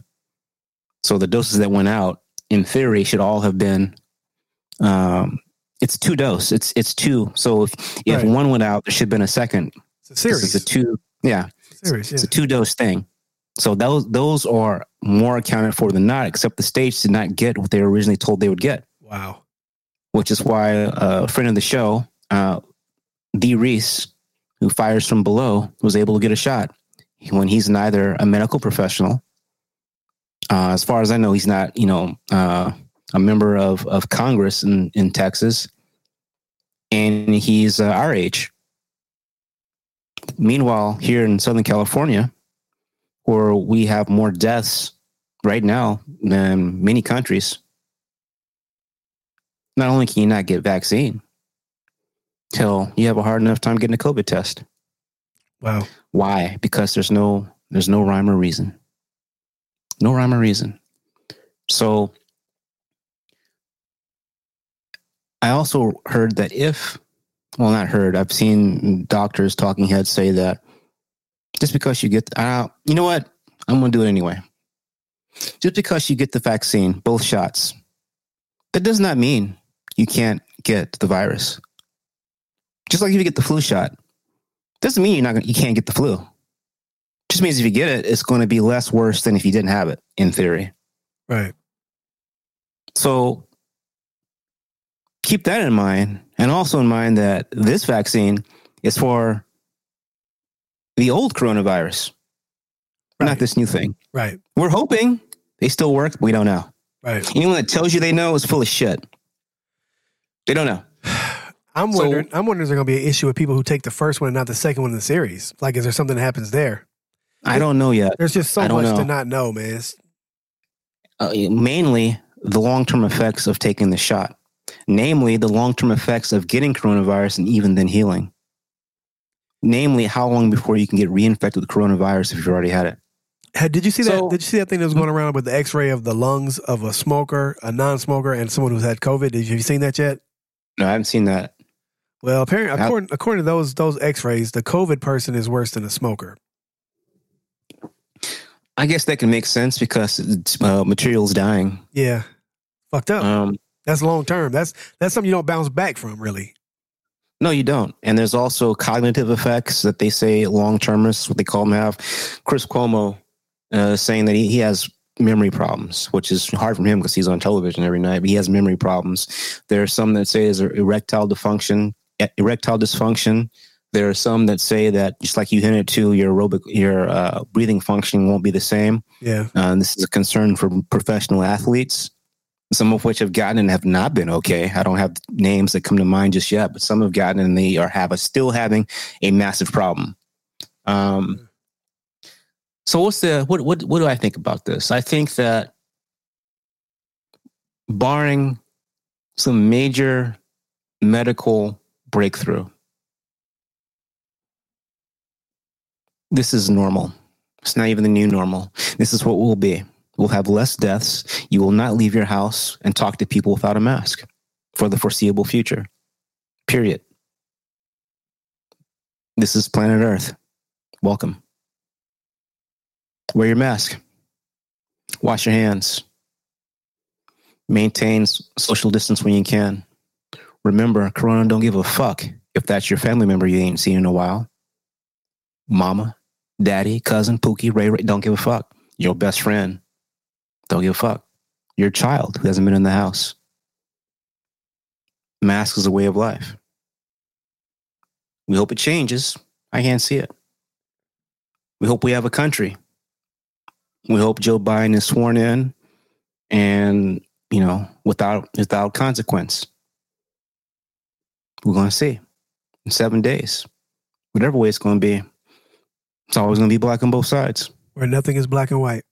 So the doses that went out, in theory, should all have been. Um, it's two dose. It's it's two. So if if right. one went out, there should have been a second.
It's a series.
It's a two. Yeah.
Series. Yeah.
It's a two dose thing. So those those are more accounted for than not. Except the states did not get what they were originally told they would get.
Wow.
Which is why a friend of the show, uh, Dee Reese, who fires from below, was able to get a shot when he's neither a medical professional. Uh, as far as I know, he's not, you know, uh, a member of, of Congress in, in Texas, and he's uh, our age. Meanwhile, here in Southern California, where we have more deaths right now than many countries, not only can you not get vaccine, till you have a hard enough time getting a COVID test.
Wow.
Why? Because there's no there's no rhyme or reason. No rhyme or reason. So I also heard that if well not heard, I've seen doctors talking heads say that just because you get uh, you know what? I'm gonna do it anyway. Just because you get the vaccine, both shots, that does not mean you can't get the virus. Just like if you get the flu shot, doesn't mean you're not gonna, you can't get the flu. Just means if you get it, it's going to be less worse than if you didn't have it. In theory,
right.
So keep that in mind, and also in mind that this vaccine is for the old coronavirus, right. not this new thing.
Right.
We're hoping they still work. we don't know.
Right.
Anyone that tells you they know is full of shit. They don't know.
I'm so, wondering. I'm wondering, is there going to be an issue with people who take the first one and not the second one in the series? Like, is there something that happens there?
I don't know yet.
There's just so much know. to not know, man.
Uh, mainly the long term effects of taking the shot, namely the long term effects of getting coronavirus and even then healing. Namely, how long before you can get reinfected with coronavirus if you've already had it.
Hey, did you see so, that? Did you see that thing that was going around with the X-ray of the lungs of a smoker, a non-smoker, and someone who's had COVID? Did you, have you seen that yet?
No, I haven't seen that.
Well, apparently, according, according to those those X-rays, the COVID person is worse than a smoker.
I guess that can make sense because uh, material's dying.
Yeah, fucked up. Um, that's long term. That's that's something you don't bounce back from, really.
No, you don't. And there's also cognitive effects that they say long termists, what they call them, have. Chris Cuomo uh, saying that he, he has memory problems, which is hard for him because he's on television every night. But he has memory problems. There are some that say is erectile dysfunction, erectile dysfunction. There are some that say that just like you hinted to, your aerobic, your uh, breathing function won't be the same.
Yeah,
uh, this is a concern for professional athletes. Some of which have gotten and have not been okay. I don't have names that come to mind just yet, but some have gotten and they are have a, still having a massive problem. Um, so what's the what what what do I think about this? I think that barring some major medical breakthrough. This is normal. It's not even the new normal. This is what will be. We'll have less deaths. You will not leave your house and talk to people without a mask for the foreseeable future. Period. This is planet Earth. Welcome. Wear your mask. Wash your hands. Maintain social distance when you can. Remember, Corona don't give a fuck if that's your family member you ain't seen in a while. Mama, daddy, cousin, Pookie, Ray, Ray, don't give a fuck. Your best friend, don't give a fuck. Your child who hasn't been in the house. Mask is a way of life. We hope it changes. I can't see it. We hope we have a country. We hope Joe Biden is sworn in and, you know, without without consequence. We're to see in seven days. Whatever way it's to be, it's always to be black on both sides.
Where nothing is black and white.